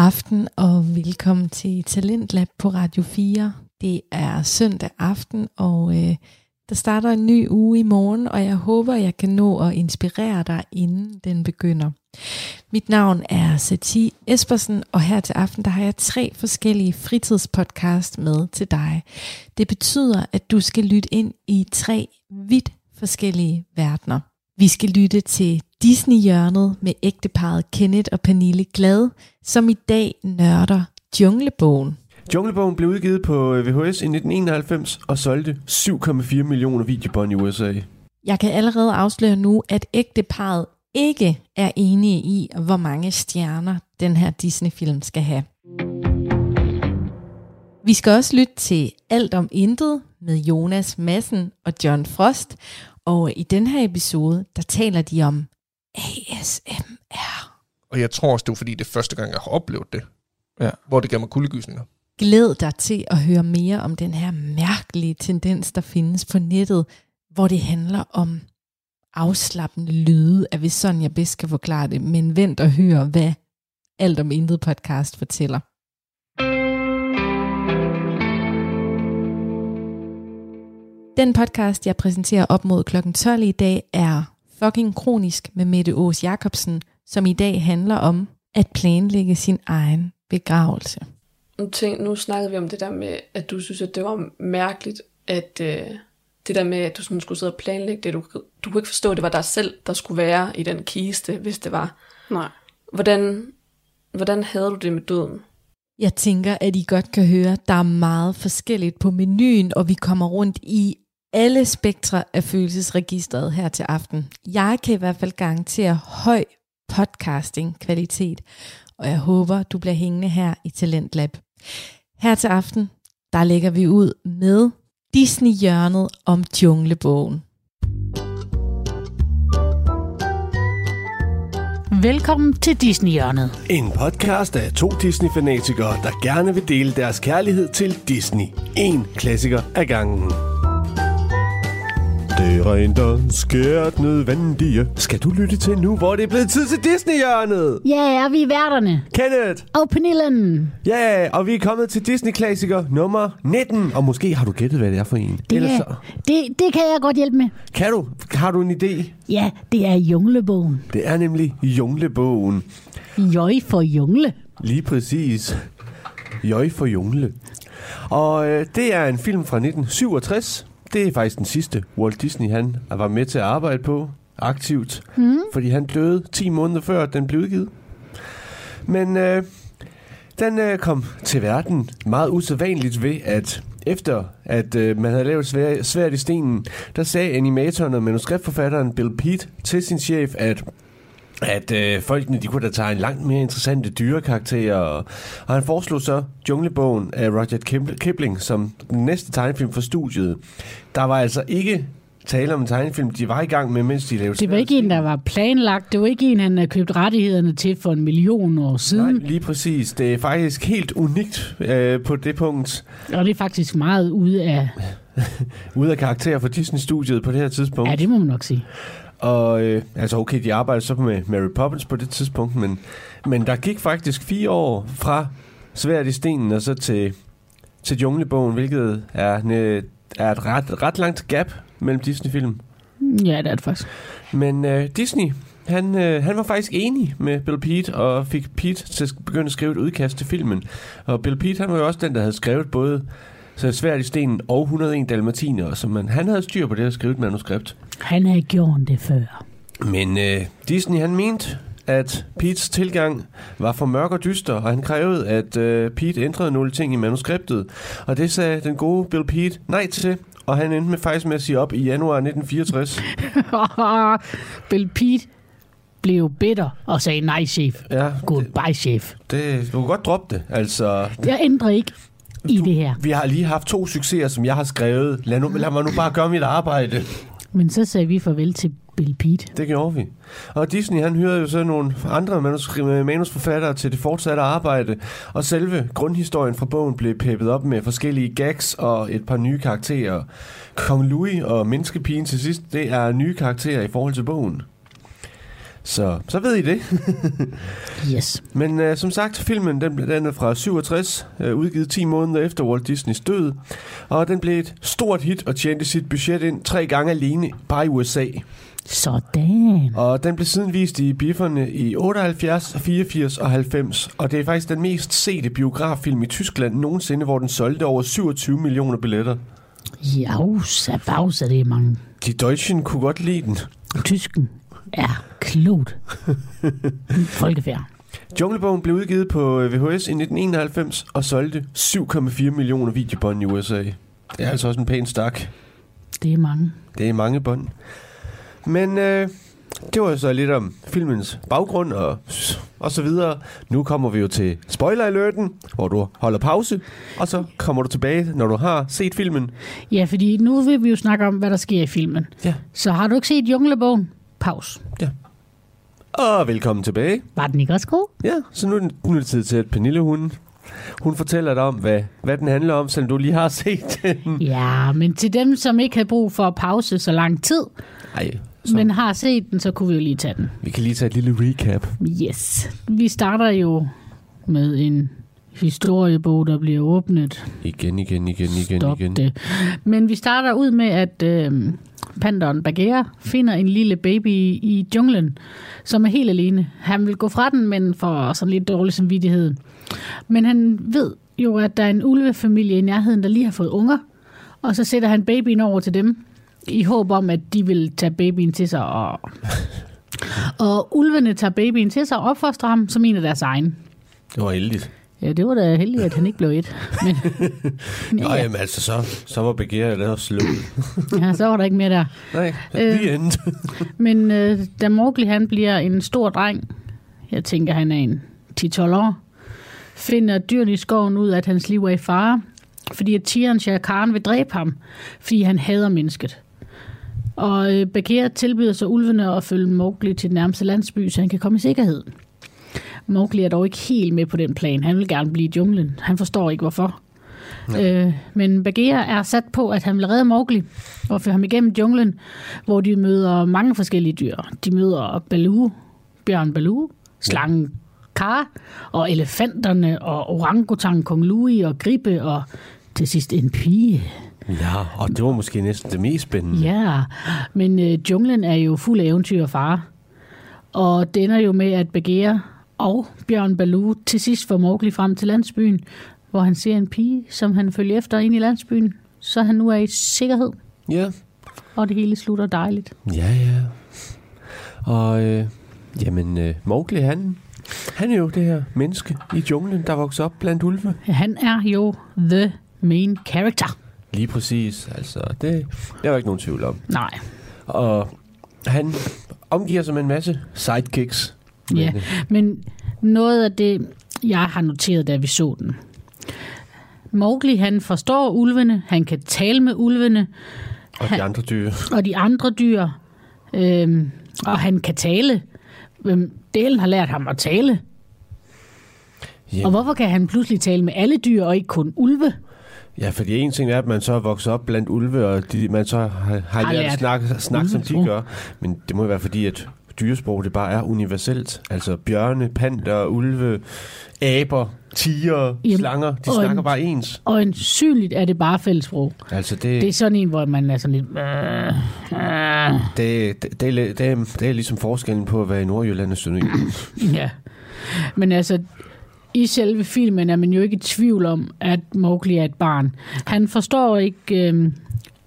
aften og velkommen til Talentlab på Radio 4. Det er søndag aften, og øh, der starter en ny uge i morgen, og jeg håber, jeg kan nå at inspirere dig, inden den begynder. Mit navn er Sati Espersen, og her til aften der har jeg tre forskellige fritidspodcast med til dig. Det betyder, at du skal lytte ind i tre vidt forskellige verdener. Vi skal lytte til Disney-hjørnet med ægteparet Kenneth og Pernille Glad, som i dag nørder Junglebogen. Junglebogen blev udgivet på VHS i 1991 og solgte 7,4 millioner videobånd i USA. Jeg kan allerede afsløre nu, at ægteparet ikke er enige i, hvor mange stjerner den her Disney-film skal have. Vi skal også lytte til Alt om Intet med Jonas Madsen og John Frost, og i den her episode, der taler de om ASMR. Og jeg tror også, det var fordi, det er første gang, jeg har oplevet det. Ja. Hvor det gav mig kuldegysninger. Glæd dig til at høre mere om den her mærkelige tendens, der findes på nettet, hvor det handler om afslappende lyde, at hvis sådan jeg bedst kan forklare det, men vent og hør, hvad Alt om Intet podcast fortæller. Den podcast, jeg præsenterer op mod kl. 12 i dag, er Fucking Kronisk med Mette Aas Jacobsen, som i dag handler om at planlægge sin egen begravelse. Nu, tænk, nu snakkede vi om det der med, at du synes, at det var mærkeligt, at øh, det der med, at du sådan skulle sidde og planlægge det, du, du kunne ikke forstå, at det var dig selv, der skulle være i den kiste, hvis det var. Nej. Hvordan, hvordan havde du det med døden? Jeg tænker, at I godt kan høre, at der er meget forskelligt på menuen, og vi kommer rundt i alle spektre af følelsesregistret her til aften. Jeg kan i hvert fald garantere høj podcasting kvalitet, og jeg håber, du bliver hængende her i Talentlab. Her til aften, der lægger vi ud med Disney-hjørnet om Djunglebogen. Velkommen til Disney-hjørnet. En podcast af to Disney-fanatikere, der gerne vil dele deres kærlighed til Disney. En klassiker ad gangen. Det er rent og skært nødvendige. Skal du lytte til nu, hvor det er blevet tid til Disney-hjørnet? Ja, er vi værterne. Kenneth! Og Pernillen. Ja, og vi er kommet til Disney-klassiker nummer 19. Og måske har du gættet, hvad det er for en. Det, Ellers er, så... det, det kan jeg godt hjælpe med. Kan du? Har du en idé? Ja, det er Junglebogen. Det er nemlig Junglebogen. Jøj for Jungle. Lige præcis. Jøj for Jungle. Og øh, det er en film fra 1967. Det er faktisk den sidste Walt Disney, han var med til at arbejde på aktivt. Mm. Fordi han døde 10 måneder før, den blev udgivet. Men øh, den øh, kom til verden meget usædvanligt ved, at efter at øh, man havde lavet svær, svært i stenen, der sagde animatoren og manuskriptforfatteren Bill Pete til sin chef, at at øh, folkene de kunne da tage en langt mere interessante dyrekarakterer. Og, og han foreslog så Junglebogen af Roger Kipling som den næste tegnefilm for studiet. Der var altså ikke tale om en tegnefilm, de var i gang med, mens de lavede Det var ikke en, der var planlagt. Det var ikke en, han havde købt rettighederne til for en million år siden. Nej, lige præcis. Det er faktisk helt unikt øh, på det punkt. Og det er faktisk meget ude af... ude af karakter for Disney-studiet på det her tidspunkt. Ja, det må man nok sige. Og øh, altså okay, de arbejdede så med Mary Poppins på det tidspunkt, men, men der gik faktisk fire år fra Svært i stenen og så til, til Junglebogen, hvilket er, er et ret, ret langt gap mellem Disney-film. Ja, det er det faktisk. Men øh, Disney, han, øh, han var faktisk enig med Bill Pete, og fik Pete til at begynde at skrive et udkast til filmen. Og Bill Pete, han var jo også den, der havde skrevet både så svært i stenen og 101 dalmatiner, så man, han havde styr på det at skrive et manuskript. Han havde gjort det før. Men øh, Disney, han mente, at Pete's tilgang var for mørk og dyster, og han krævede, at øh, Pete ændrede nogle ting i manuskriptet. Og det sagde den gode Bill Pete nej til, og han endte med faktisk med at sige op i januar 1964. Bill Pete blev bitter og sagde nej, chef. Ja, Goodbye, chef. det, du kan godt droppe det. Altså, Jeg ændrer ikke i det her. vi har lige haft to succeser, som jeg har skrevet. Lad, nu, lad mig nu bare gøre mit arbejde. Men så sagde vi farvel til Bill Pete. Det gjorde vi. Og Disney, han hyrede jo så nogle andre manus- manusforfattere til det fortsatte arbejde, og selve grundhistorien fra bogen blev peppet op med forskellige gags og et par nye karakterer. Kong Louis og Menneskepigen til sidst, det er nye karakterer i forhold til bogen. Så, så ved I det. Yes. Men øh, som sagt, filmen den, blev- den er fra 67, øh, udgivet 10 måneder efter Walt Disneys død. Og den blev et stort hit og tjente sit budget ind tre gange alene bare i USA. Sådan. Og den blev siden vist i bifferne i 78, 84 og 90. Og det er faktisk den mest sete biograffilm i Tyskland nogensinde, hvor den solgte over 27 millioner billetter. Jausa, bausa, det er mange. De Deutschen kunne godt lide den. Tysken er klogt. Folkefærd. Junglebogen blev udgivet på øh, VHS i 1991 og solgte 7,4 millioner videobånd i USA. Det er altså også en pæn stak. Det er mange. Det er mange bånd. Men øh, det var så lidt om filmens baggrund og, og så videre. Nu kommer vi jo til spoiler alerten, hvor du holder pause, og så kommer du tilbage, når du har set filmen. Ja, fordi nu vil vi jo snakke om, hvad der sker i filmen. Ja. Så har du ikke set Junglebogen? Pause. Og velkommen tilbage. Var den ikke også god? Ja, så nu er, det, nu er det tid til, at Pernille, hun, hun fortæller dig om, hvad, hvad den handler om, selvom du lige har set den. Ja, men til dem, som ikke har brug for at pause så lang tid, Ej, så. men har set den, så kunne vi jo lige tage den. vi kan lige tage et lille recap. Yes. Vi starter jo med en historiebog, der bliver åbnet. Igen, igen, igen, igen, Stop igen. det. Men vi starter ud med, at øh, panderen Bagheera finder en lille baby i, junglen, som er helt alene. Han vil gå fra den, men får sådan lidt dårlig samvittighed. Men han ved jo, at der er en ulvefamilie i nærheden, der lige har fået unger. Og så sætter han babyen over til dem, i håb om, at de vil tage babyen til sig. Og, og ulvene tager babyen til sig og opfostrer ham som en af deres egen. Det var heldigt. Ja, det var da heldigt, at han ikke blev et. Men, Nå, ja, jamen altså, så, så var begæret der slået. ja, så var der ikke mere der. Nej, Øh. øh. end. Men øh, da Mowgli han bliver en stor dreng, jeg tænker han er en 10-12 år, finder dyrene i skoven ud af, at hans liv er i fare, fordi at Tiran Shere Khan vil dræbe ham, fordi han hader mennesket. Og øh, Bagheera tilbyder så ulvene at følge Mowgli til den nærmeste landsby, så han kan komme i sikkerhed. Mowgli er dog ikke helt med på den plan. Han vil gerne blive i junglen. Han forstår ikke, hvorfor. Øh, men Bagheera er sat på, at han vil redde Mowgli og føre ham igennem junglen, hvor de møder mange forskellige dyr. De møder Baloo, bjørn Baloo, slangen Kar, og elefanterne, og orangutang Kong Louie, og gribe, og til sidst en pige. Ja, og det var måske næsten det mest spændende. Ja, men øh, junglen er jo fuld af eventyr og fare. Og det ender jo med, at Bagheera og Bjørn Baloo til sidst får Mowgli frem til landsbyen, hvor han ser en pige, som han følger efter ind i landsbyen, så han nu er i sikkerhed, Ja, og det hele slutter dejligt. ja, ja. Og øh, jamen, øh, Mowgli, han, han er jo det her menneske i junglen, der vokser op blandt ulve. Han er jo the main character. Lige præcis, altså, det, det er jo ikke nogen tvivl om. Nej, Og han omgiver sig med en masse sidekicks. Ja. Men, øh, Men noget af det, jeg har noteret, da vi så den. Mowgli, han forstår ulvene, han kan tale med ulvene, Og de andre dyr. og de andre dyr, øhm, og han kan tale. Hvem delen har lært ham at tale. Ja, Og hvorfor kan han pludselig tale med alle dyr, og ikke kun ulve? ja, fordi en ting er, at man så er vokset op blandt ulve, og de, man så har, har, lært at snakke, snakke som de ulvesprog. gør. Men det må være fordi, at dyresprog, det bare er universelt. Altså bjørne, panter, ulve, aber, tiger, Jamen, slanger, de snakker en- bare ens. Og ansynligt er det bare fællessprog. Altså det, Det er sådan en, hvor man er sådan lidt... Øh, øh, det, det, det, er, det, er, det er ligesom forskellen på at være i Nordjylland og Sønderjylland. ja. Men altså, i selve filmen er man jo ikke i tvivl om, at Mowgli er et barn. Han forstår ikke, øh,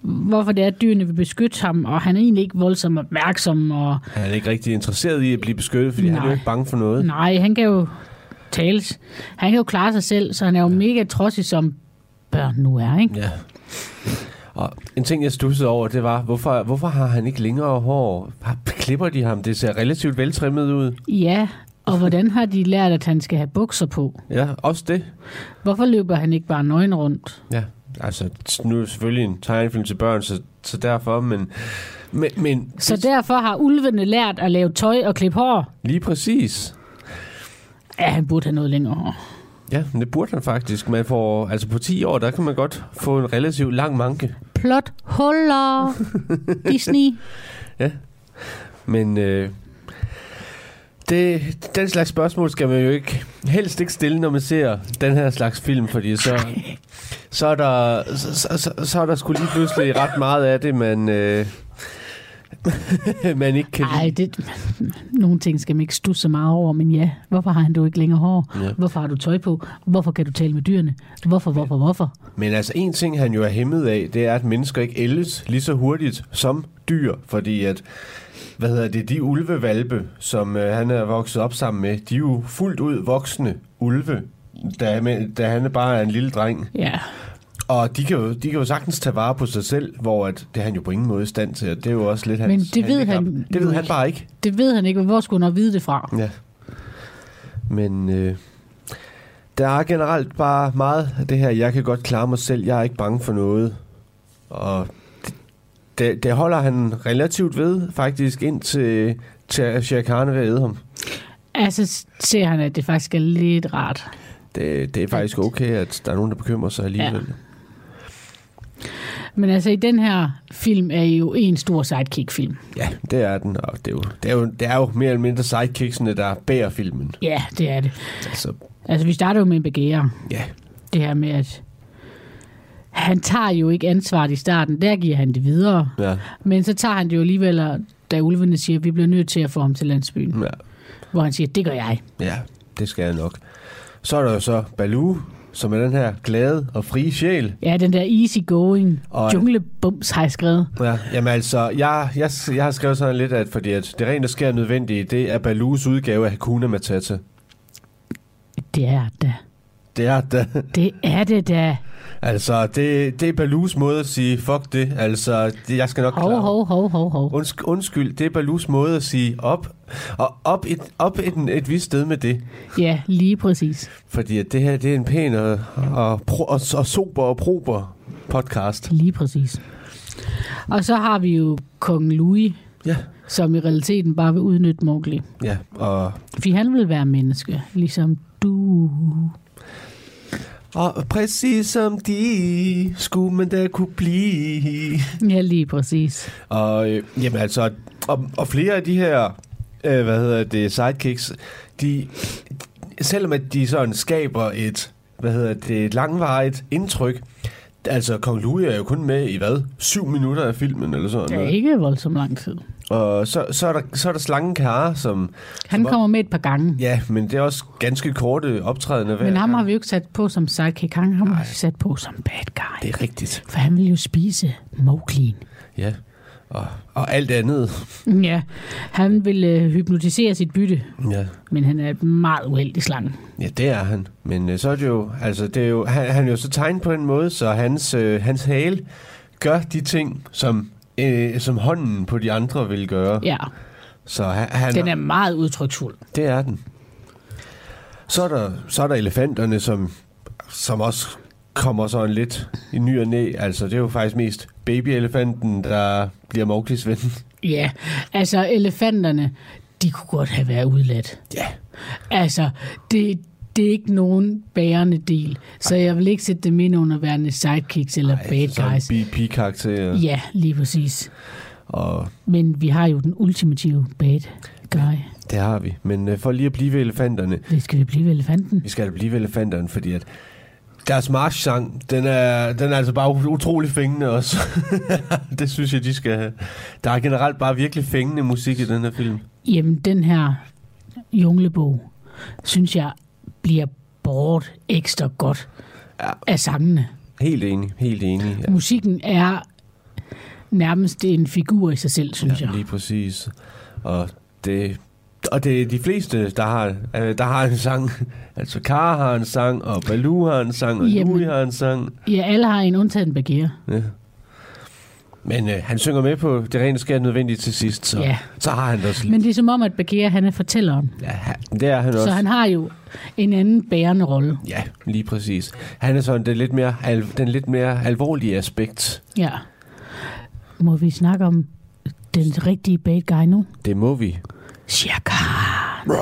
hvorfor det er, at dyrene vil beskytte ham, og han er egentlig ikke voldsomt opmærksom. Og, Han er ikke rigtig interesseret i at blive beskyttet, fordi Nej. han er jo ikke bange for noget. nej, han kan jo tale. Han kan jo klare sig selv, så han er jo mega trodsig, som børn nu er, ikke? Ja. Og en ting, jeg stussede over, det var, hvorfor, hvorfor har han ikke længere hår? Klipper de ham? Det ser relativt veltrimmet ud. Ja, og hvordan har de lært, at han skal have bukser på? Ja, også det. Hvorfor løber han ikke bare nøgen rundt? Ja, altså, nu er det selvfølgelig en tegnefilm til børn, så, så derfor, men, men, men Så derfor har ulvene lært at lave tøj og klippe hår. lige præcis. Ja, han burde have noget længere hår. Ja, men det burde han faktisk. Man får, altså på 10 år, der kan man godt få en relativt lang manke. Plot huller. Disney. Men øh, Det, den slags spørgsmål skal man jo ikke helst ikke stille, når man ser den her slags film, fordi så, så, er, der, så, så, så, så er der sgu lige pludselig ret meget af det, man, øh, man ikke kan lide. det, nogle ting skal man ikke stusse så meget over, men ja, hvorfor har han du ikke længere hår? Ja. Hvorfor har du tøj på? Hvorfor kan du tale med dyrene? Hvorfor, hvorfor, hvorfor? Men altså en ting, han jo er hæmmet af, det er, at mennesker ikke ældes lige så hurtigt som dyr, fordi at hvad hedder det, de ulvevalpe, som øh, han er vokset op sammen med, de er jo fuldt ud voksne ulve, da, da han bare er en lille dreng. Ja, Og de kan, jo, de kan jo sagtens tage vare på sig selv, hvor at, det er han jo på ingen måde i stand til, og det er jo også lidt Men hans det ved handicap. han Det ved han bare ikke. det ved han ikke, hvor skulle han vide det fra? Ja. Men øh, der er generelt bare meget af det her, jeg kan godt klare mig selv, jeg er ikke bange for noget. Og det, det, holder han relativt ved, faktisk, indtil til Shere Khan ved at æde ham. Altså ser han, at det faktisk er lidt rart. Det, det er faktisk okay, at der er nogen, der bekymrer sig alligevel. Ja. Men altså i den her film er jo en stor sidekick-film. ja, det er den, og det er, jo, det, er jo, det er jo mere eller mindre sidekicksene, der bærer filmen. Ja, det er det. Altså, Altså vi starter jo med en begærer. ja, Det her med, at han tager jo ikke ansvaret i starten. Der giver han det videre. ja, Men så tager han det jo alligevel, da ulvene siger, at vi bliver nødt til at få ham til landsbyen. ja. Hvor han siger, det gør jeg. Ja, det skal jeg nok. Så er der jo så Baloo, som er den her glade og frie sjæl. Ja, den der easy going Og- junglebums har jeg skrevet. Ja, jamen altså, jeg, jeg, jeg har skrevet sådan lidt, at fordi at det rent, der sker nødvendigt, det er Baloos udgave af Hakuna Matata. Det er det. Det er det. Det er det da. Altså, det, det er Baloos måde at sige, fuck det. Altså, det, jeg skal nok Hov, klare. hov, hov, hov, hov. Undskyld, undskyld, det er Baloos måde at sige op, og op et, op et, et vist sted med det. Ja, lige præcis. Fordi at det her, det er en pæn og, og, pro, og, og sober og prober podcast. Lige præcis. Og så har vi jo kong Louis, Ja, som i realiteten bare vil udnytte Mowgli. ja, og For han vil være menneske, ligesom du. Og præcis som de skulle man da kunne blive. Ja, lige præcis. Og, øh, jamen altså, og, og flere af de her, øh, hvad hedder det, sidekicks, de, selvom at de sådan skaber et, hvad hedder det, et langvarigt indtryk, altså Kong Louis er jo kun med i hvad? Syv minutter af filmen eller sådan Det er noget. ikke voldsomt lang tid. Og så, så, er der, så er der slangen Kare, som... Han som kommer med et par gange. Ja, men det er også ganske korte optrædende Men ham gang. har vi jo ikke sat på som sidekick. Han har vi sat på som bad guy. Det er rigtigt. For han vil jo spise Mowgli. Ja. Og, og alt andet. Ja, han vil øh, hypnotisere sit bytte, Ja. men han er et meget uheldig slange. Ja, det er han. Men øh, så er det jo, altså det er jo, han, han er jo så tegnet på en måde, så hans, øh, hans hale gør de ting, som, øh, som hånden på de andre vil gøre. Ja, Så han, han, den er meget udtryksfuld. det er den. Så er der, så er der elefanterne, som, som også kommer sådan lidt i ny og næ. Altså, det er jo faktisk mest babyelefanten, der bliver Mowglis ven. Ja, altså elefanterne, de kunne godt have været udladt. Ja. Altså, det, det er ikke nogen bærende del, så jeg vil ikke sætte dem ind under værende sidekicks eller bad guys. BP-karakter. Ja, lige præcis. Og Men vi har jo den ultimative bad guy. det har vi. Men øh, for lige at blive ved elefanterne, Det skal vi blive ved elefanten. Vi skal blive ved elefanterne, fordi at deres marchsang, den er, den er altså bare utrolig fængende også. det synes jeg, de skal have. Der er generelt bare virkelig fængende musik i den her film. Jamen, den her junglebog, synes jeg, bliver båret ekstra godt Ja. af sangene. Helt enig, helt enig. Ja. Musikken er nærmest en figur i sig selv, synes Ja, jeg. lige præcis. Og det, og det er de fleste, der har, øh, der har en sang. Altså, Kara har en sang, og Baloo har en sang, og Jamen. Louis har en sang. Ja, alle har en undtagen Bagheera. Ja. Men øh, han synger med på det rene skær nødvendigt til sidst, så, Ja. så har han det også. Men det er som om, at Bagheera, han er fortælleren. Ja, det er han også. Så han har jo en anden bærende rolle. Ja, lige præcis. Han er sådan den lidt mere, den lidt mere alvorlige aspekt. Ja. Må vi snakke om den rigtige bad guy nu? Det må vi. Shere Khan.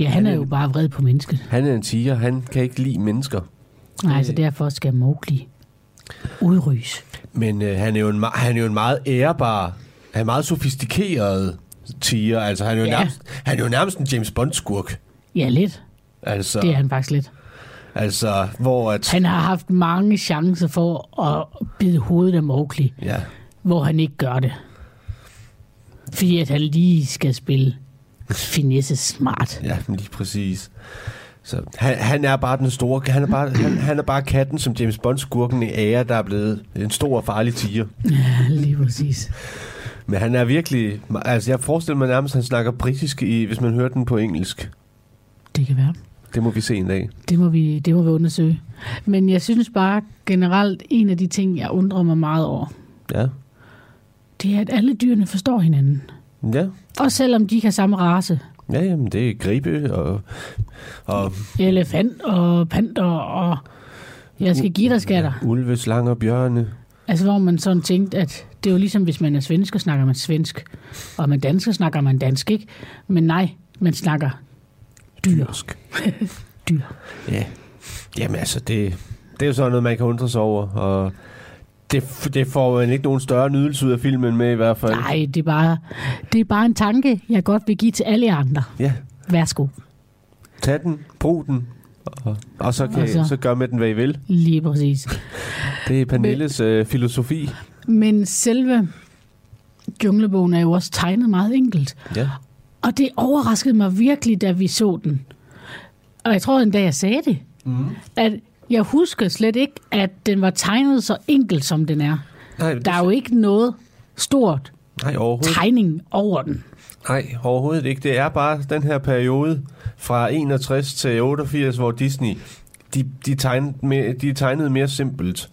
Ja, han er jo bare vred på mennesket. Han er en tiger, han kan ikke lide mennesker. Nej, så derfor skal Mowgli udrys. Men øh, han, er jo en, han er jo en meget ærbar, han er meget sofistikeret tiger. Altså, han er jo, Ja. nærmest, han er jo nærmest en James Bond-skurk. Ja, lidt. Altså, Det er han faktisk lidt. altså, hvor at... Han har haft mange chancer for at bide hovedet af Mowgli, Ja, hvor han ikke gør det. Fordi at han lige skal spille finesse smart. ja, lige præcis. Så han, han er bare den store... Han er bare, han, han er bare katten, som James Bond-skurken i ære, der er blevet en stor og farlig tiger. Ja, lige præcis. Men han er virkelig... Altså, jeg forestiller mig nærmest, at han snakker britisk, i, hvis man hører den på engelsk. Det kan være. Det må vi se en dag. Det må, vi, det må vi undersøge. Men jeg synes bare generelt, en af de ting, jeg undrer mig meget over, Ja. det er, at alle dyrene forstår hinanden. Ja. Også selvom de ikke har samme race. Ja, jamen, det er gribe og... og Elefant og panter og... Jeg skal give dig skatter. ulve, slanger, bjørne. Altså, hvor man sådan tænkte, at det er jo ligesom, hvis man er svensker, snakker man svensk. Og man dansker, snakker man dansk, ikke? Men nej, man snakker dyr. Dyrsk. dyr. Ja. Jamen altså, det, det er jo sådan noget, man kan undre sig over. Og det, det får man ikke nogen større nydelse ud af filmen med i hvert fald. Nej, det er, bare, det er bare en tanke, jeg godt vil give til alle andre. Ja, Værsgo. tag den, brug den. Og, og så, kan, Altså. så gør med den, hvad I vil. Lige præcis. Det er Pernilles øh, filosofi. Men selve junglebogen er jo også tegnet meget enkelt. Ja. Og det overraskede mig virkelig, da vi så den. Og jeg tror endda, jeg sagde det. Mm. At jeg husker slet ikke, at den var tegnet så enkelt, som den er. Nej, Der er jo ikke noget stort nej, tegning over den. Nej, overhovedet ikke. Det er bare den her periode fra 61 til 88, hvor Disney de, de, tegnede mere, de tegnede mere simpelt.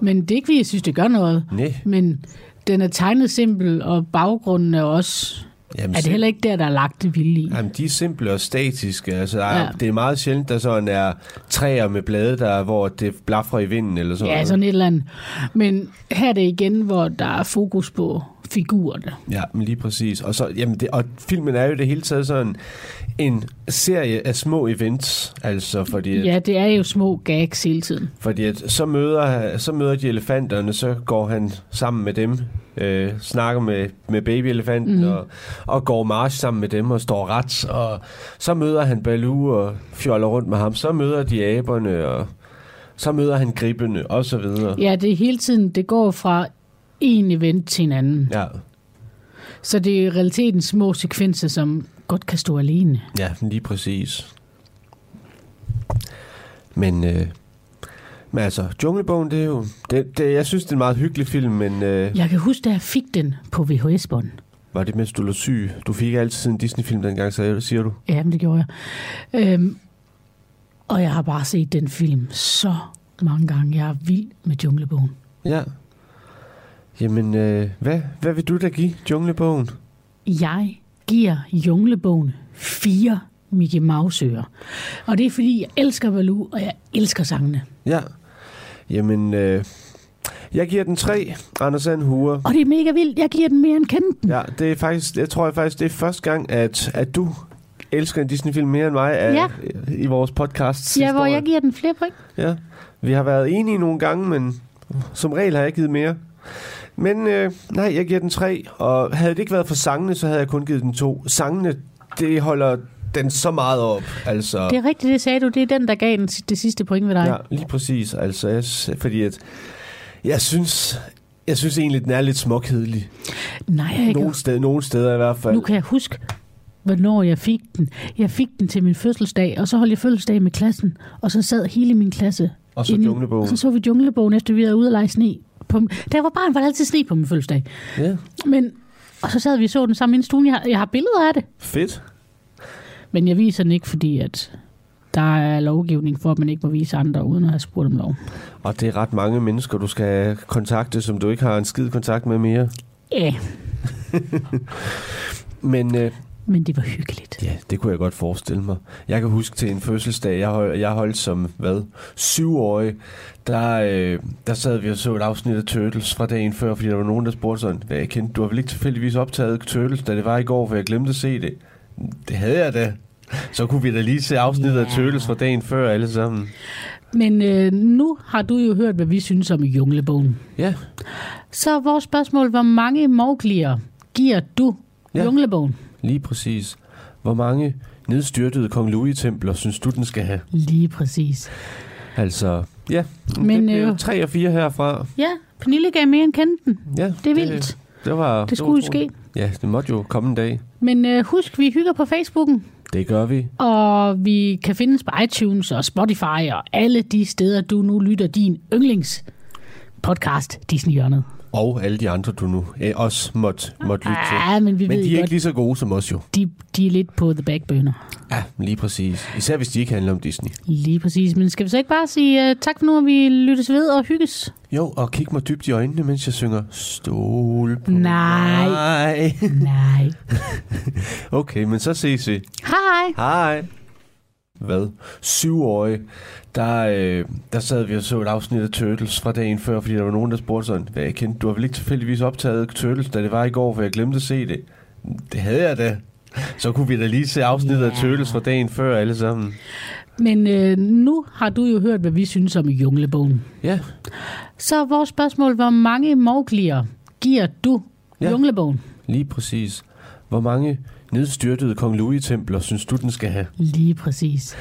Men det er ikke, fordi jeg synes, det gør noget. Nej. Men den er tegnet simpel, og baggrunden er også... Jamen, Er det heller ikke der, der er lagt det vilde i? Jamen, de er simple og statiske. Altså, der er, Ja. Det er meget sjældent, der sådan er træer med blade, der, hvor det blafrer i vinden eller sådan Ja, noget. sådan et eller andet. Men her er det igen, hvor der er fokus på figurerne. Ja, men lige præcis. Og, så, jamen det, og filmen er jo det hele taget sådan en serie af små events. Altså, fordi, at, Ja, det er jo små gags hele tiden. fordi at så, møder, så møder de elefanterne, så går han sammen med dem, øh, snakker med, med babyelefanten, mm. og, og går march sammen med dem og står ret. Og så møder han Baloo og fjoller rundt med ham. Så møder de aberne, og så møder han gribbene, og så videre. Ja, det er hele tiden, det går fra en event til en anden. Ja, Så det er i realiteten små sekvenser, som godt kan stå alene. ja lige præcis. Men, øh, men altså, Junglebogen, det er jo... Det, det, jeg synes, det er en meget hyggelig film, men øh, Jeg kan huske, da jeg fik den på VHS-bånd. var det, mens du lå syg? Du fik altid en Disney-film dengang, så siger du? Ja, men det gjorde jeg. Øhm, og jeg har bare set den film så mange gange. Jeg er vild med Junglebogen. Ja. Jamen, øh, hvad, hvad vil du da give Junglebogen? Jeg giver Junglebogen fire Mickey Mouse-ører. Og det er, fordi jeg elsker Baloo, og jeg elsker sangene. Ja. Jamen, øh, jeg giver den tre, Anders Hure. Og det er mega vildt. Jeg giver den mere end kendt den. Ja, det er faktisk, jeg tror jeg faktisk, det er første gang, at, at du elsker en Disney-film mere end mig af, Ja. i vores podcast. Ja, hvor jeg giver den flere point. Ja, vi har været enige nogle gange, men som regel har jeg givet mere. Men øh, nej, jeg giver den tre, og havde det ikke været for sangene, så havde jeg kun givet den to. Sangene, det holder den så meget op, altså. Det er rigtigt, det sagde du. Det er den, der gav den det sidste point ved dig. Ja, lige præcis, altså, jeg, fordi at, jeg synes, jeg synes egentlig, den er lidt småkedelig. Nej, jeg Nogle steder, nogle steder i hvert fald. nu kan jeg huske, hvornår jeg fik den. Jeg fik den til min fødselsdag, og så holdt jeg fødselsdag med klassen, og så sad hele min klasse. Og så inde- Junglebogen. Og så så vi Junglebogen, efter vi havde ude at lege sne. På, da jeg var barn, var der altid sne på min fødselsdag. Ja, Men, og så sad vi og så den sammen i stuen. Jeg har, jeg har billeder af det. fedt. Men jeg viser den ikke, fordi at der er lovgivning for, at man ikke må vise andre, uden at have spurgt om lov. Og det er ret mange mennesker, du skal kontakte, som du ikke har en skid kontakt med mere. Ja, Men øh, men det var hyggeligt. Ja, det kunne jeg godt forestille mig. Jeg kan huske til en fødselsdag, jeg, hold, jeg holdt som, hvad, syvårig, der, øh, der sad vi og så et afsnit af Turtles fra dagen før, fordi der var nogen, der spurgte sådan, hvad jeg kendte, du har vel ikke tilfældigvis optaget Turtles, da det var i går, for jeg glemte at se det. Det havde jeg da. Så kunne vi da lige se afsnittet af Ja. Turtles fra dagen før alle sammen. Men øh, nu har du jo hørt, hvad vi synes om Junglebogen. Ja, Så vores spørgsmål, hvor mange Mowgli'er giver du Ja. Junglebogen. Lige præcis. Hvor mange nedstyrtede Kong Louis-templer synes du, den skal have? Lige præcis. Altså, ja. Men, det blev øh, 3 og 4 herfra. Ja, Pernille gav mere end kendte den. Ja, Det er vildt. Det, var, Det var skulle jo utroligt. ske. Ja, det måtte jo komme en dag. Men øh, husk, vi hygger på Facebooken, Det gør vi. og vi kan findes på iTunes og Spotify og alle de steder, du nu lytter din yndlings podcast Disney Hjørnet. Og alle de andre, du nu eh, også måtte, måtte lytte til. Ja, men vi Men de er ikke godt, lige så gode som os jo. de, de er lidt på the backburner. Ja, lige præcis. Især hvis de ikke handler om Disney. Lige præcis. Men skal vi så ikke bare sige uh, tak for nu, at vi lyttes ved og hygges? Jo, og kig mig dybt i øjnene, mens jeg synger Stol på Nej. mig. Nej. Okay, men så ses vi. Hej. Hej. Hvad? Syvårige. Der, øh, der sad vi og så et afsnit af Turtles fra dagen før, fordi der var nogen, der spurgte sådan, hvad jeg kendte. Du har vel ikke tilfældigvis optaget Turtles, da det var i går, for jeg glemte at se det. Det havde jeg da. Så kunne vi da lige se afsnittet af Ja. Turtles fra dagen før alle sammen. Men øh, nu har du jo hørt, hvad vi synes om Junglebogen. Ja, Så vores spørgsmål, hvor mange Mowgli'er giver du Ja. Junglebogen? lige præcis. Hvor mange nedstyrtede Kong Louis-templer synes du, den skal have? Lige præcis.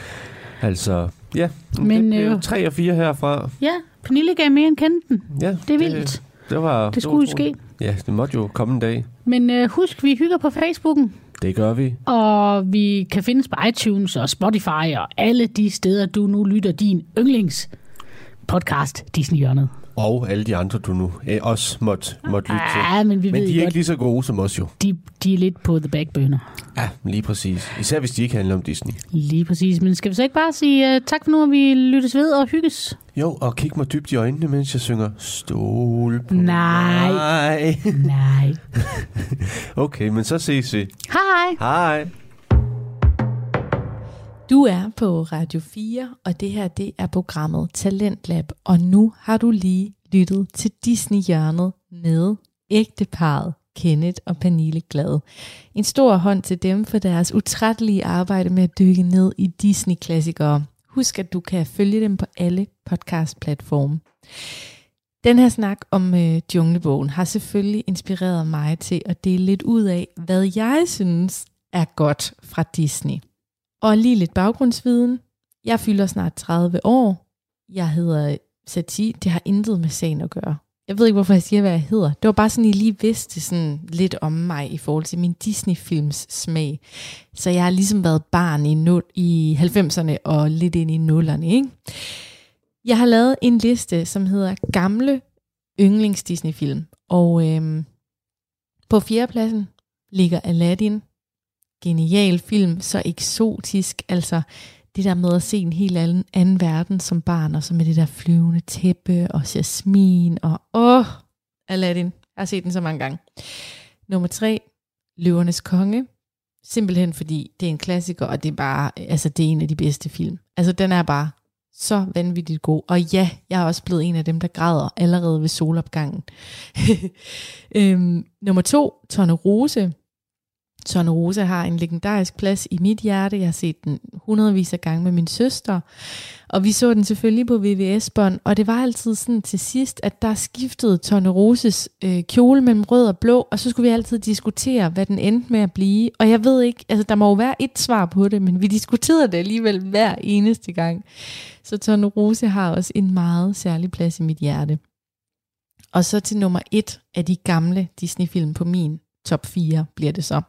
Altså, ja. Men, det blev øh, 3 og 4 herfra. Ja, Pernille gav mere end kendte den. Ja, Det er vildt. Det, det var... Det skulle jo utroligt. ske. Ja, det måtte jo komme en dag. Men øh, husk, vi hygger på Facebooken, Det gør vi. og vi kan findes på iTunes og Spotify og alle de steder, du nu lytter din yndlings podcast Disney Hjørnet. Og alle de andre, du nu eh, også måtte, måtte lytte til. Ja, men vi Men de er godt, ikke lige så gode som os jo. de, de er lidt på the backburner. Ja, lige præcis. Især hvis de ikke handler om Disney. Lige præcis. Men skal vi så ikke bare sige uh, tak for nu, at vi lyttes ved og hygges? Jo, og kig mig dybt i øjnene, mens jeg synger Stol på Nej. mig. Nej. Okay, men så ses vi. Hej. Hej. Du er på Radio 4, og det her det er programmet Talentlab, og nu har du lige lyttet til Disney-hjørnet med ægteparet Kenneth og Pernille Glad. En stor hånd til dem for deres utrættelige arbejde med at dykke ned i Disney-klassikere. Husk, at du kan følge dem på alle podcast-platforme. Den her snak om øh, Junglebogen har selvfølgelig inspireret mig til at dele lidt ud af, hvad jeg synes er godt fra Disney. Og lige lidt baggrundsviden. Jeg fylder snart 30 år. Jeg hedder Sati. Det har intet med sagen at gøre. Jeg ved ikke, hvorfor jeg siger, hvad jeg hedder. Det var bare sådan, I lige vidste sådan lidt om mig i forhold til min Disney-films smag. Så jeg har ligesom været barn i, no- i 90'erne og lidt ind i nullerne. Ikke? Jeg har lavet en liste, som hedder Gamle Yndlings Disney-film. Og øhm, på fjerdepladsen ligger Aladdin genial film, så eksotisk, altså det der med at se en helt anden, anden verden som barn, og så med det der flyvende tæppe, og jasmin, og åh, Aladdin, jeg har set den så mange gange. Nummer tre, Løvernes Konge, simpelthen fordi det er en klassiker, og det er bare, altså det er en af de bedste film. Altså den er bare så vanvittigt god. Og ja, jeg er også blevet en af dem, der græder allerede ved solopgangen. øhm, nummer to, Tonne Rose, Tonne Rose har en legendarisk plads i mit hjerte. Jeg har set den hundredvis af gange med min søster. Og vi så den selvfølgelig på VVS-bånd. Og det var altid sådan til sidst, at der skiftede Tone Roses øh, kjole mellem rød og blå. Og så skulle vi altid diskutere, hvad den endte med at blive. Og jeg ved ikke, altså der må jo være et svar på det, men vi diskuterede det alligevel hver eneste gang. Så Tone Rose har også en meget særlig plads i mit hjerte. Og så til nummer et af de gamle Disney-film på min top 4 bliver det så.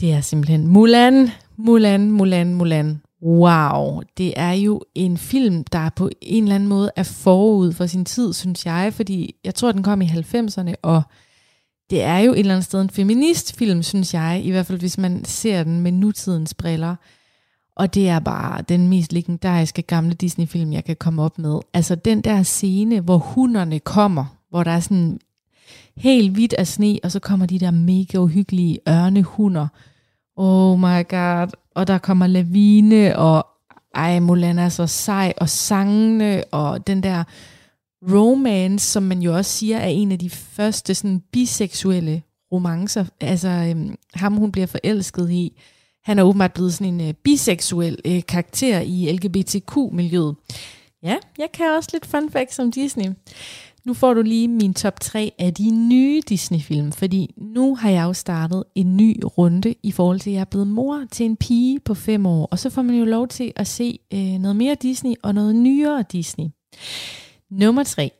Det er simpelthen Mulan, Mulan, Mulan, Mulan. Wow, det er jo en film, der på en eller anden måde er forud for sin tid, synes jeg, fordi jeg tror, den kom i 90'erne, og det er jo et eller andet sted en feministfilm, synes jeg, i hvert fald hvis man ser den med nutidens briller. Og det er bare den mest legendariske gamle Disney-film, jeg kan komme op med. Altså den der scene, hvor hunderne kommer, hvor der er sådan helt hvidt af sne, og så kommer de der mega uhyggelige ørnehunder. Oh my god. Og der kommer lavine, og ej, Mulan er så sej, og sangene, og den der romance, som man jo også siger er en af de første sådan biseksuelle romancer. Altså øhm, ham, hun bliver forelsket i, han er åbenbart blevet sådan en øh, biseksuel øh, karakter i LGBTQ-miljøet. Ja, jeg kan også lidt fun facts om Disney. Nu får du lige min top 3 af de nye Disney-film, fordi nu har jeg jo startet en ny runde i forhold til, at jeg er blevet mor til en pige på 5 år, og så får man jo lov til at se øh, noget mere Disney og noget nyere Disney. Nummer 3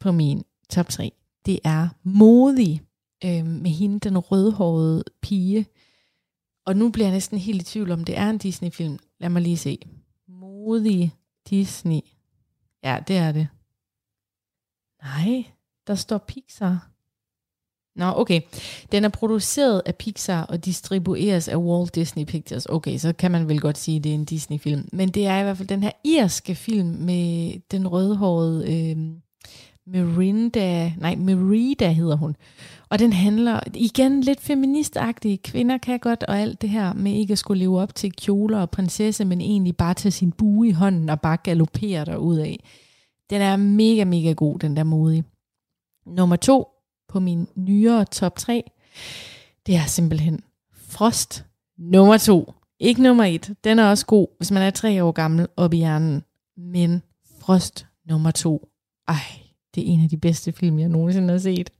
på min top 3, det er Modig øh, med hende, den rødhårede pige. Og nu bliver jeg næsten helt i tvivl om, det er en Disney-film. Lad mig lige se. Modig Disney. Ja, det er det. Nej, der står Pixar. Nå, okay. Den er produceret af Pixar og distribueres af Walt Disney Pictures. Okay, så kan man vel godt sige, at det er en Disney-film. Men det er i hvert fald den her irske film med den rødhårede øh, Merinda, nej, Merida hedder hun. Og den handler igen lidt feministagtigt. Kvinder kan godt, og alt det her med ikke at skulle leve op til kjoler og prinsesse, men egentlig bare tage sin bue i hånden og bare galopere derud af. Den er mega, mega god, den der modige. Nummer to på min nyere top 3, det er simpelthen Frost nummer to. Ikke nummer et. Den er også god, hvis man er tre år gammel op i hjernen. Men Frost nummer to. Ej, det er en af de bedste film, jeg nogensinde har set.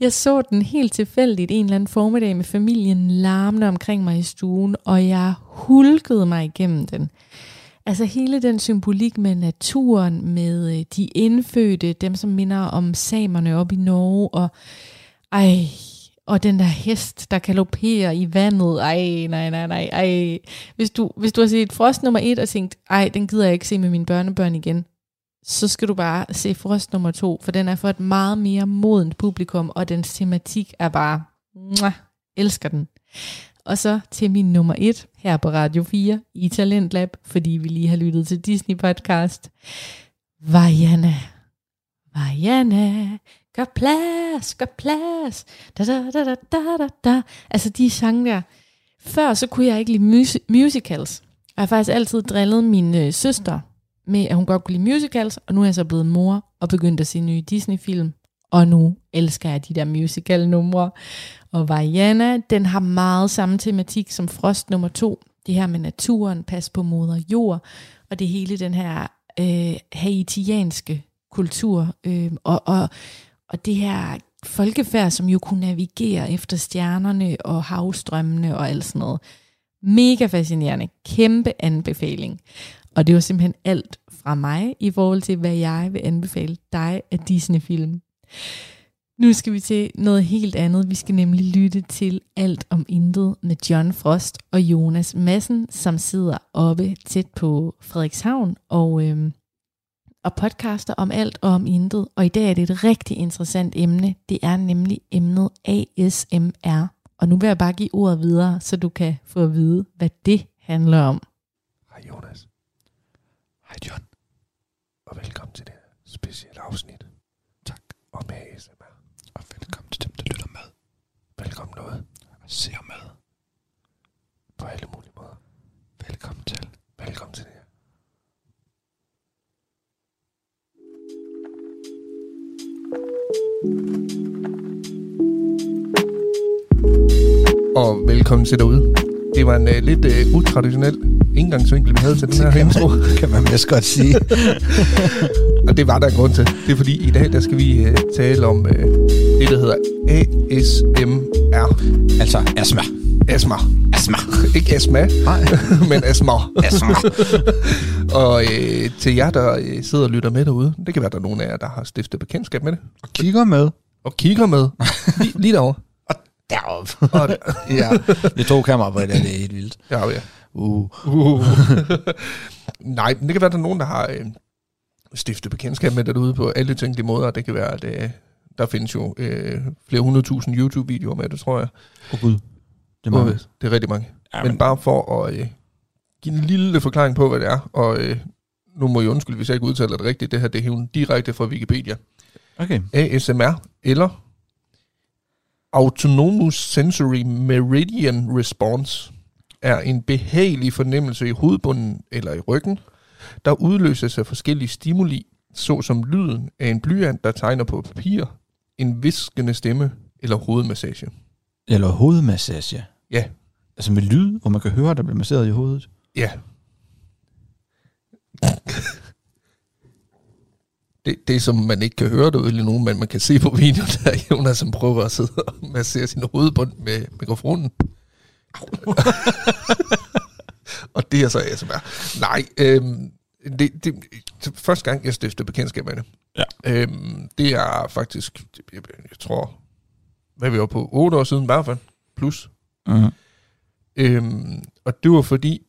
Jeg så den helt tilfældigt en eller anden formiddag med familien larmende omkring mig i stuen, og jeg hulkede mig igennem den. Altså hele den symbolik med naturen, med øh, de indfødte, dem som minder om samerne op i Norge, og ej, og den der hest, der galopperer i vandet, ej, nej, nej, nej, ej. Hvis du, hvis du har set Frost nummer 1 og tænkt, ej, den gider jeg ikke se med mine børnebørn igen, så skal du bare se Frost nummer 2, for den er for et meget mere modent publikum, og dens tematik er bare, mwah, elsker den. Og så til min nummer et her på Radio 4 i Talentlab, fordi vi lige har lyttet til Disney podcast. Vajana, Vajana, gør plads, gør plads. Da, da, da, da, da, da, da. Altså de sange der. Før så kunne jeg ikke lide mus- musicals. Jeg har faktisk altid drillet min øh, søster med, at hun godt kunne lide musicals, og nu er jeg så blevet mor og begyndt at se nye Disney-film. Og nu elsker jeg de der musical-numre. Og Vajana, den har meget samme tematik som Frost nummer to. Det her med naturen, pas på moder jord, og det hele den her øh, haitianske kultur, øh, og, og, og det her folkefærd, som jo kunne navigere efter stjernerne og havstrømmene og alt sådan noget. Mega fascinerende. Kæmpe anbefaling. Og det var simpelthen alt fra mig i forhold til, hvad jeg vil anbefale dig af Disney-film. Nu skal vi til noget helt andet. Vi skal nemlig lytte til Alt om Intet med John Frost og Jonas Madsen, som sidder oppe tæt på Frederikshavn og, øhm, og podcaster om alt og om intet. Og i dag er det et rigtig interessant emne. Det er nemlig emnet ASMR. Og nu vil jeg bare give ordet videre, så du kan få at vide, hvad det handler om. Hej Jonas. Hej John. Og velkommen til det her specielle afsnit. Tak. Om ASMR. Velkommen til dem, der lytter med. Velkommen noget. Og ser med. På alle mulige måder. Velkommen til. Velkommen til det her. Og velkommen til derude. Det var en uh, lidt uh, utraditionel indgangsvinkel, vi havde til den her intro. kan man vist godt sige. Og det var der en grund til. Det er fordi, i dag der skal vi uh, tale om uh, det, der hedder ASMR. altså, astma. Asma. Astma. Ikke astma, Nej. men asma. Astma. Og øh, til jer, der øh, sidder og lytter med derude, det kan være, der er nogen af jer, der har stiftet bekendtskab med det, Og kigger med. og kigger med lige, lige derovre. Deroppe. Og, ja. Det to kameraer på det, det er helt vildt. ja, ja. Uh. Uh. Nej, men det kan være, der er nogen, der har øh, stiftet bekendtskab med det derude på alle tænkelige måder. Det kan være, at øh, der findes jo øh, flere hundredtusind YouTube-videoer med det, tror jeg. Åh oh, gud. Det er Både- meget. Det er rigtig mange. Ja, Men, men bare for at øh, give en lille forklaring på, hvad det er, og øh, nu må jeg undskylde, hvis jeg ikke udtaler det rigtigt, det her det er hævet direkte fra Wikipedia. Okay. ASMR, eller Autonomous Sensory Meridian Response, er en behagelig fornemmelse i hovedbunden eller i ryggen, der udløses af forskellige stimuli, såsom lyden af en blyant, der tegner på papir, en viskende stemme eller hovedmassage. Eller hovedmassage. Ja. Altså med lyd, hvor man kan høre, der bliver masseret i hovedet. Ja. det, det, som man ikke kan høre derude lige nu, men man kan se på videoen, der er Jonas, som prøver at sidde og massere sin hovedbund med mikrofonen. og det er så ASMR. Nej, øhm, det, det, første gang, jeg stiftede bekendtskab med det, Ja. øhm, det er faktisk, jeg, jeg tror, hvad vi oppe på, 8 år siden i hvert fald, plus. Uh-huh. Øhm, og det var fordi,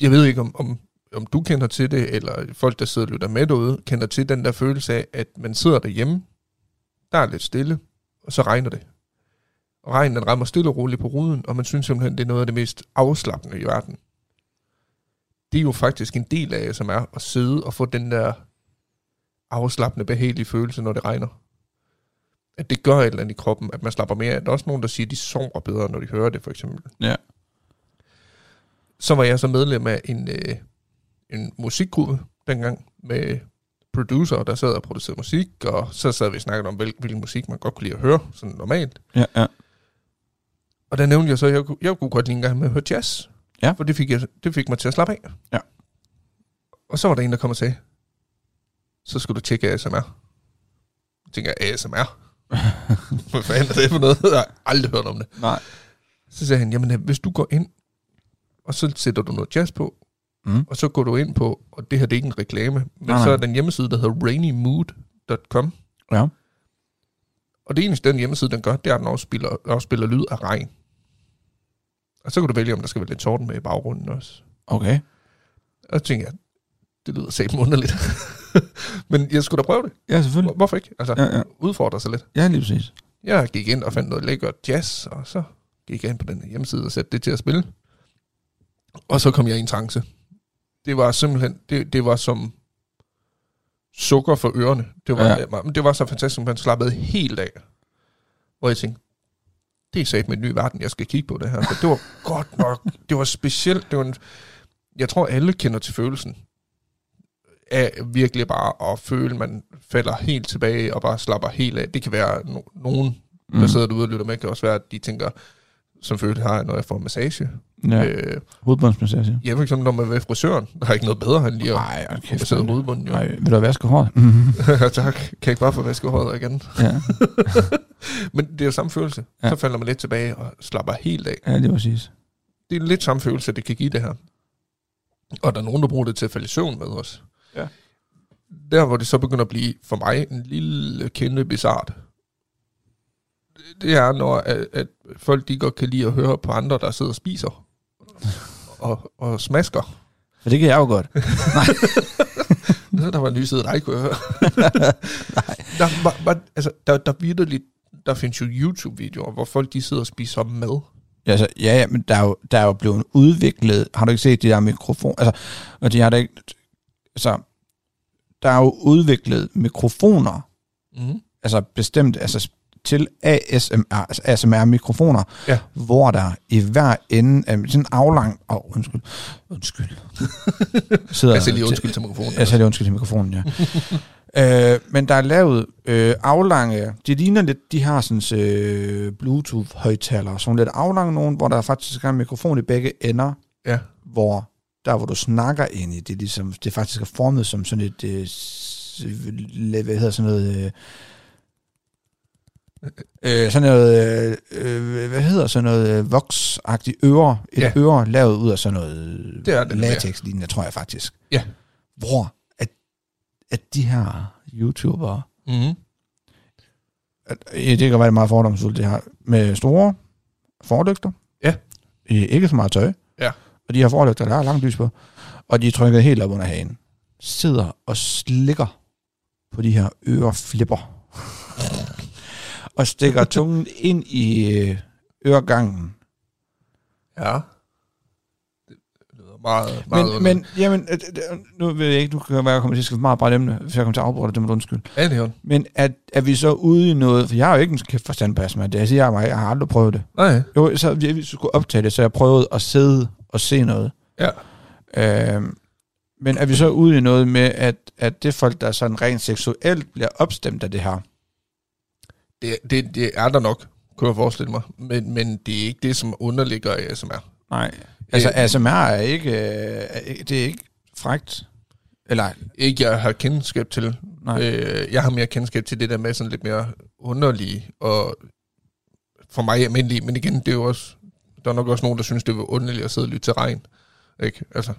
jeg ved ikke om, om, om du kender til det, eller folk, der sidder og lytter med derude, kender til den der følelse af, at man sidder derhjemme, der er lidt stille, og så regner det. Og regnen den rammer stille og roligt på ruden, og man synes simpelthen, det er noget af det mest afslappende i verden. Det er jo faktisk en del af som er at sidde og få den der afslappende, behagelige følelse, når det regner. At det gør et eller andet i kroppen, at man slapper mere af. Der er også nogen, der siger, at de sover bedre, når de hører det, for eksempel Ja. så var jeg så medlem af en, øh, en musikgruppe dengang med producer, der sad og producerede musik, og så sad vi og snakkede om, hvil, hvilken musik man godt kunne lide at høre, sådan normalt. Ja, ja. Og der nævnte jeg så, at jeg, kunne- jeg kunne godt lide en gang med at høre jazz. Ja. For det fik, jeg, det fik mig til at slappe af. Ja. Og så var der en, der kom og sagde, så skulle du tjekke ASMR. Jeg tænker, ASMR? Hvad fanden er det for noget? Jeg har aldrig hørt om det. Nej. Så sagde han, jamen hvis du går ind, og så sætter du noget jazz på, Mm. og så går du ind på, og det her det er ikke en reklame, men Nej, nej. så er den hjemmeside, der hedder rainymood.com, Ja. og det eneste, den hjemmeside, den gør, det er, at den afspiller, afspiller lyd af regn. Og så kan du vælge, om der skal være lidt torden med i baggrunden også. Okay. Og så tænker jeg, det lyder satme underligt. men jeg skulle da prøve det. Ja, selvfølgelig. Hvor- Hvorfor ikke? Altså, Ja, ja. udfordre sig lidt. Ja, lige præcis. Jeg gik ind og fandt noget lækkert jazz, og så gik jeg ind på den hjemmeside og satte det til at spille. Og så kom jeg i en trance. Det var simpelthen, det, det var som sukker for ørerne. Det var, ja. det var så fantastisk, man slappede helt af. Hvor jeg tænkte, det er sat med en ny verden, jeg skal kigge på det her. For det var godt nok, det var specielt. Det var en, jeg tror, alle kender til følelsen af virkelig bare at føle, man falder helt tilbage og bare slapper helt af. Det kan være no- nogen, der Mm. sidder derude og lytter med, kan også være, at de tænker, som følelse har når jeg får massage. Ja. Øh, Hovedbundsmassage. ja, for eksempel når man er ved frisøren, der er ikke noget bedre end lige at få okay. masseret hovedbunden. Jo. Nej, vil du have vasket håret? tak. Kan jeg ikke bare få vasket håret igen? ja. Men det er jo samme følelse. Ja. Så falder man lidt tilbage og slapper helt af. ja, det var præcis. Det er lidt samme følelse, det kan give det her. Og der er nogen, der bruger det til at falde i søvn med os. Ja. Der, hvor det så begynder at blive for mig en lille kende bizart, det er, når at, at folk de godt kan lide at høre på andre, der sidder og spiser og, og smasker. For det kan jeg jo godt. Så der var side, der ikke kunne høre. der, var, var, altså, der, der, virkelig, der findes jo YouTube-videoer, hvor folk de sidder og spiser mad. Ja, altså, ja, ja, men der er, jo, der er jo blevet udviklet, har du ikke set de der mikrofon, altså, og de har da ikke, altså, der er jo udviklet mikrofoner, Mm. altså bestemt, altså til ASMR, altså ASMR-mikrofoner, Ja. hvor der i hver ende af sådan en aflang, åh, oh, undskyld, undskyld, sidder Jeg siger lige undskyld til mikrofonen. Jeg siger lige undskyld til mikrofonen, ja. øh, men der er lavet øh, aflange, de ligner lidt, de har sådan øh, Bluetooth-højtalere, sådan lidt aflange nogen, hvor der faktisk er en mikrofon i begge ender, Ja. hvor der hvor du snakker ind i, det, ligesom, det faktisk er formet som sådan et, øh, hvad hedder sådan noget, øh, øh, sådan noget, øh, øh, hvad hedder sådan noget, øh, voksagtigt øre, et Ja. øre lavet ud af sådan noget Det er det, latex lignende, tror jeg faktisk. Ja. Hvor at, at de her YouTubere, Mm. at, ja, det kan være meget fordomsfuldt det her, med store forlygter, Ja. i ikke så meget tøj, Ja. og de her forlygter, der er langt lys på, og de er trykket helt op under hagen, sidder og slikker på de her øreflipper, og stikker tungen ind i øh, øregangen. Ja. Det lyder meget, meget Men, men jamen, øh, øh, nu ved jeg ikke, du kan være, jeg kommer til at skrive meget bare emne, hvis jeg kommer til at afbryde det må du undskylde. Ja, det er Men er, er vi så ude i noget, for jeg har jo ikke en kæft forstand på astma, det jeg siger jeg mig, jeg har aldrig prøvet det. Nej, Jo, så vi, vi skulle optage det, så jeg prøvede at sidde og se noget. Ja. Øhm, men er vi så ude i noget med, at, at det folk, der sådan rent seksuelt bliver opstemt af det her? Det, det, det er der nok, kunne jeg forestille mig. Men, men det er ikke det, som underligger ASMR. Nej. Altså, Øh, ASMR er ikke, øh, er det er ikke frægt. Eller, Ikke jeg har kendskab til. nej. Øh, jeg har mere kendskab til det der med sådan lidt mere underlige og for mig almindelige, men igen, det er jo også, der er nok også nogen, der synes, det var underligt at sidde og lytte til regn. Ikke? Altså,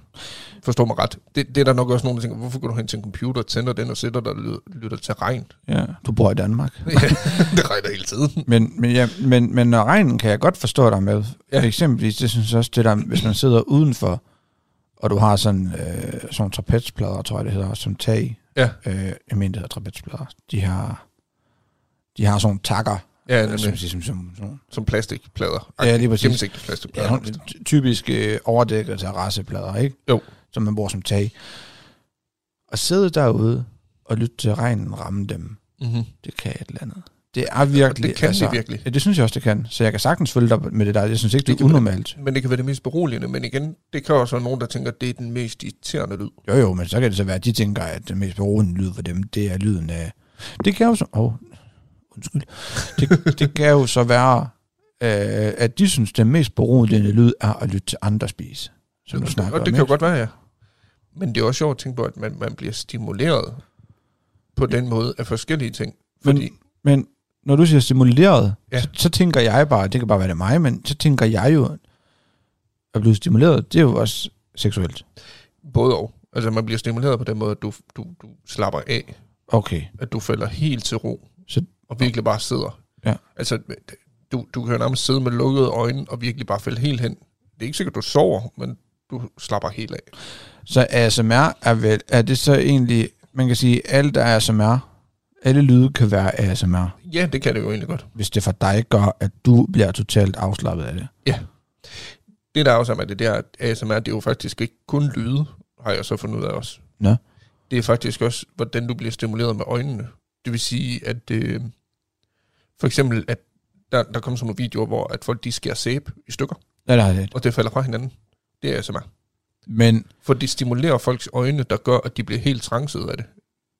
forstå mig ret. Det, det er der nok også nogen, der tænker, hvorfor går du hen til en computer, tænder den og sætter dig og lytter, til regn? Ja, du bor i Danmark. Ja, det regner hele tiden. Men, men, ja, men, men når regnen kan jeg godt forstå dig med. Ja. Eksempelvis, det synes jeg også, det der, hvis man sidder udenfor, og du har sådan, øh, sådan trapezplader, tror jeg det hedder, som tag. Ja. Øh, jeg mener, det hedder trapezplader. De har, de har sådan takker, Ja, øh, nemlig. som, som, som, som Som plastikplader. Ja, lige præcis. Gennemsigtige ja, plastikplader. ty- typisk øh, overdækket terrasseplader, ikke? Jo. Som man bruger som tag. Og sidde derude og lytte til regnen ramme dem, Mm-hmm. det kan et eller andet. Det er virkelig... det kan det virkelig. Ja, det synes jeg også, det kan. Så jeg kan sagtens følge dig med det der. Jeg synes ikke, det, Det det er kan være- unormalt. Men det kan være det mest beroligende. Men igen, det kan også være nogen, der tænker, at det er den mest irriterende lyd. Jo, jo, men så kan det så være, at de tænker, at den mest beroligende lyd for dem, det er lyden af... Det kan jo så... Åh, oh, undskyld. Det, det kan jo så være, øh, at de synes, den mest beroligende lyd er at lytte til andre spise. Som du snakker og det kan jo godt være, ja. Men det er også sjovt at tænke på, at man, man bliver stimuleret på den måde af forskellige ting. Fordi, Men, men når du siger stimuleret, Ja. så, så tænker jeg bare, det kan bare være det mig, men så tænker jeg jo, at blive stimuleret, det er jo også seksuelt. både og. Altså man bliver stimuleret på den måde, at du, du, du slapper af. Okay. At du falder helt til ro. Så- og virkelig bare sidder. Ja. Altså, du, du kan jo nærmest sidde med lukkede øjne og virkelig bare falde helt hen. Det er ikke sikkert, du sover, men du slapper helt af. Så ASMR er vel, er det så egentlig, man kan sige, alt er ASMR, alle lyde kan være ASMR, Ja, det kan det jo egentlig godt. hvis det for dig gør, at du bliver totalt afslappet af det. Det der også er med det der, at ASMR, det er jo faktisk ikke kun lyde, har jeg så fundet ud af også. Nå. Det er faktisk også, hvordan du bliver stimuleret med øjnene. Det vil sige, at øh, for eksempel, at der, der kommer sådan nogle videoer, hvor at folk de skærer sæbe i stykker, Ja, det har jeg. og det falder fra hinanden. Det er ASMR. Men, For det stimulerer folks øjne, der gør, at de bliver helt transet af det.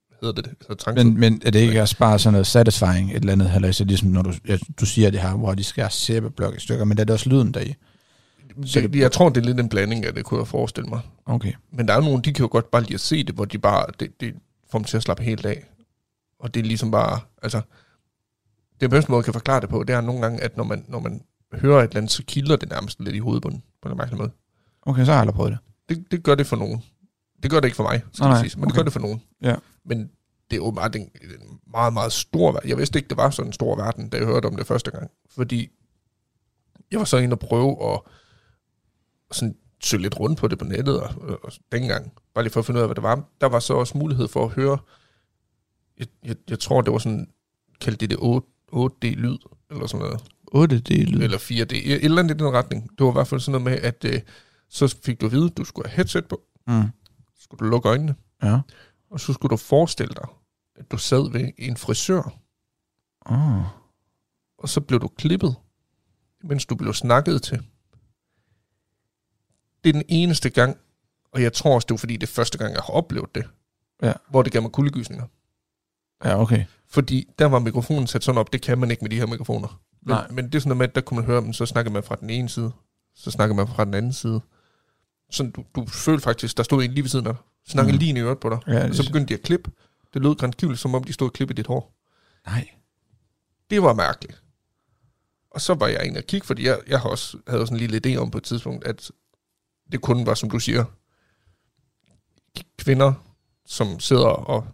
Hvad hedder det? det? Så transet. men, men er det ikke også bare sådan noget satisfying, et eller andet, eller så ligesom når du, ja, du siger det her, hvor de skærer sæbeblok i stykker, men der er det også lyden deri. så det, det- jeg tror, det er lidt en blanding af det, kunne jeg forestille mig. Okay. Men der er jo nogen, de kan jo godt bare lide at se det, hvor de bare, det, det får dem til at slappe helt af. Og det er ligesom bare, altså, det bedste måde, jeg kan forklare det på, det er nogle gange, at når man, når man hører et eller andet, så kilder det nærmest lidt i hovedbunden, på en mærkelig måde. Okay, så har jeg aldrig prøvet det. Det, det gør det for nogen. Det gør det ikke for mig, skal Nej, sige, men det okay. gør det for nogen. Ja. Men det er jo bare en, en meget, meget stor verden. Jeg vidste ikke, det var sådan en stor verden, da jeg hørte om det første gang. Fordi jeg var så inde og prøve at sådan søge lidt rundt på det på nettet og, og, og dengang, bare lige for at finde ud af, hvad det var. Der var så også mulighed for at høre, jeg, jeg, jeg tror, det var sådan, kaldte de det 8, 8D-lyd, eller sådan noget, 8 det er lyd. eller 4D, et eller andet i den retning. Det var i hvert fald sådan noget med, at øh, så fik du at vide, at du skulle have headset på, Mm. så skulle du lukke øjnene, Ja. og så skulle du forestille dig, at du sad ved en frisør, Oh. og så blev du klippet, mens du blev snakket til. Det er den eneste gang, og jeg tror også, det var fordi, det er første gang, jeg har oplevet det, Ja. hvor det gav mig kuldegysninger. Ja, okay. Fordi der var mikrofonen sat sådan op, det kan man ikke med de her mikrofoner. Men, Nej. men det er sådan noget med, at der kunne man høre, men så snakker man fra den ene side, så snakker man fra den anden side. Så du, du følte faktisk, der stod en lige ved siden af dig, snakkede Mm. lige i øret på dig. Ja, Og så begyndte de at klippe. Det lød grænskivligt, som om de stod og klippede dit hår. Nej. Det var mærkeligt. Og så var jeg inde og kigge, fordi jeg, jeg har også, havde sådan en lille idé om på et tidspunkt, at det kun var, som du siger, kvinder, som sidder og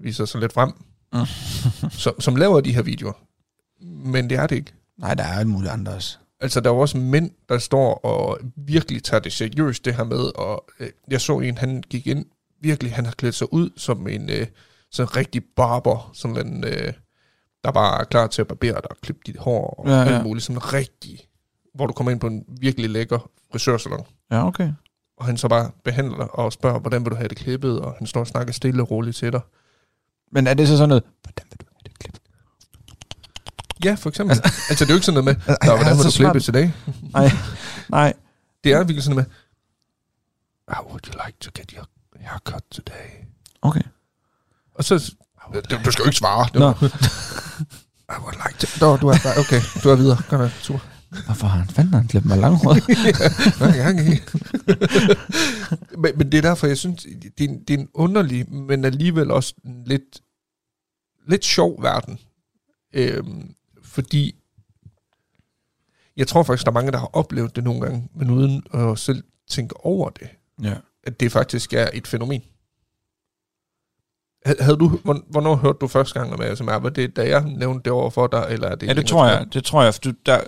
viser sig lidt frem, Mm. som, som laver de her videoer. Men det er det ikke. Nej, der er alt muligt andet også. Altså, der er jo også mænd, der står og virkelig tager det seriøst, det her med, og øh, jeg så en, han gik ind, virkelig, han har klædt sig ud som en øh, sådan rigtig barber, sådan en, øh, der bare er klar til at barbere dig og klippe dit hår, og Ja, ja, ja. alt muligt, sådan rigtig, hvor du kommer ind på en virkelig lækker frisørsalon, Ja, okay. og han så bare behandler dig og spørger, hvordan vil du have det klippet, og han står og snakker stille og roligt til dig. Men er det så sådan noget, hvordan vil du have det klippet? Ja, for eksempel. Altså, altså det er jo ikke sådan noget med, Nå, hvordan vil altså, du klippe til dag? Nej, nej. Det er virkelig sådan noget med, How would you like to get your haircut today? Okay. Og så... Du, du skal jo ikke svare. Det Nå, var, I would like to... Nå, du er bare... Okay, du er videre. Godt nok. Super. Hvorfor har han fanden han klippet mig langhåret? I? men, men det er derfor, jeg synes, det er, en- det er en underlig, men alligevel også en lidt, lidt sjov verden. Øhm, fordi jeg tror faktisk, der er mange, der har oplevet det nogle gange, men uden at selv tænke over det, Ja. at det faktisk er et fænomen. Ha- Havde du, hvorn- hvornår hørte du første gang om ASMR? Var det, da jeg nævnte det over for dig, eller er det Ja, det tror jeg. Det tror jeg. For du, der,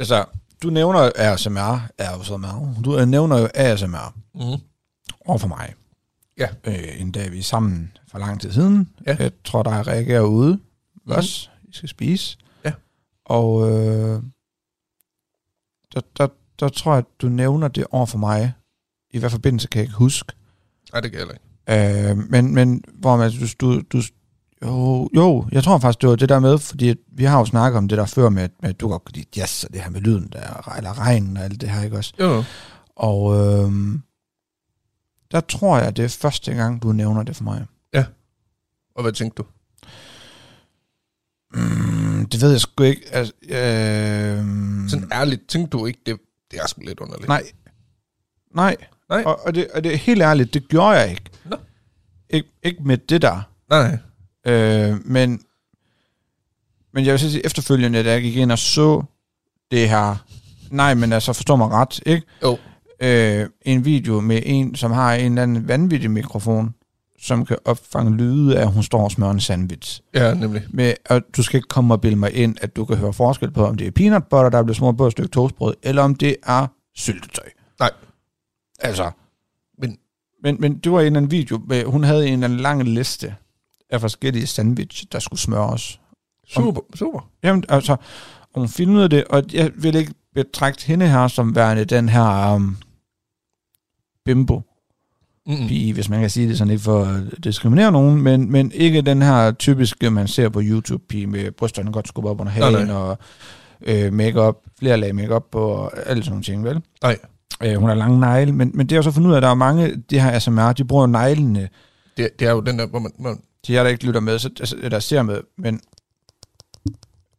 altså, du nævner ASMR, ASMR. Du nævner jo ASMR Mm. over for mig. Ja. Øh, en dag vi er sammen for lang tid siden. Ja. Jeg tror, der er reagerer ude. Mhm. Mm. Også. I skal spise. Ja. Og øh, der, der, der tror jeg, at du nævner det over for mig. I hvad forbindelse kan jeg ikke huske. Nej, det heller ikke. Øh, men, men hvor man, du, du, du, jo, jo, jeg tror faktisk, det var det der med, fordi vi har jo snakket om det der før med, at- med at du godt kan lide jazz og det her med lyden der, eller regnen og alt det her, ikke også? Jo. Og øh, der tror jeg, det er første gang, du nævner det for mig. Og hvad tænkte du? Mm, det ved jeg sgu ikke. Altså, øh, Sådan ærligt, tænkte du ikke, det, det er sgu lidt underligt? nej. Nej. Nej. Og, og, det, og det er helt ærligt, det gjorde jeg ikke. Nå. Ik- ikke med det der. Nej. Øh, men, men jeg vil sige, efterfølgende, da jeg gik ind og så det her, nej, men altså, forstår mig ret, ikke? Jo. Øh, en video med en, som har en eller anden vanvittig mikrofon, som kan opfange lyde af, at hun står og smører en sandwich. Ja, nemlig. Med, og du skal ikke komme og bilde mig ind, at du kan høre forskel på, om det er peanut butter, der er blevet smurt på et stykke toastbrød, eller om det er syltetøj. Nej. Altså. Men- men, men det var en eller anden video, med, hun havde en eller anden lang liste af forskellige sandwich, der skulle smøres. Super, super. Jamen, altså, og hun filmede det, og jeg vil ikke betragte hende her som værende den her um, bimbo Mm-mm. pige, hvis man kan sige det sådan ikke for at diskriminere nogen, men, men ikke den her typiske, man ser på YouTube pige med brysterne godt skubbet op under Nej, hagen nej. og øh, makeup, flere lag makeup på og alle sådan nogle ting, vel? Nej. Øh, hun har lange negle, men, men det er jo så fundet ud af, at der er mange, de her ASMR, de bruger neglene, Det, det er jo den der, hvor man... man de jer, der ikke lytter med, så, altså, der ser med, men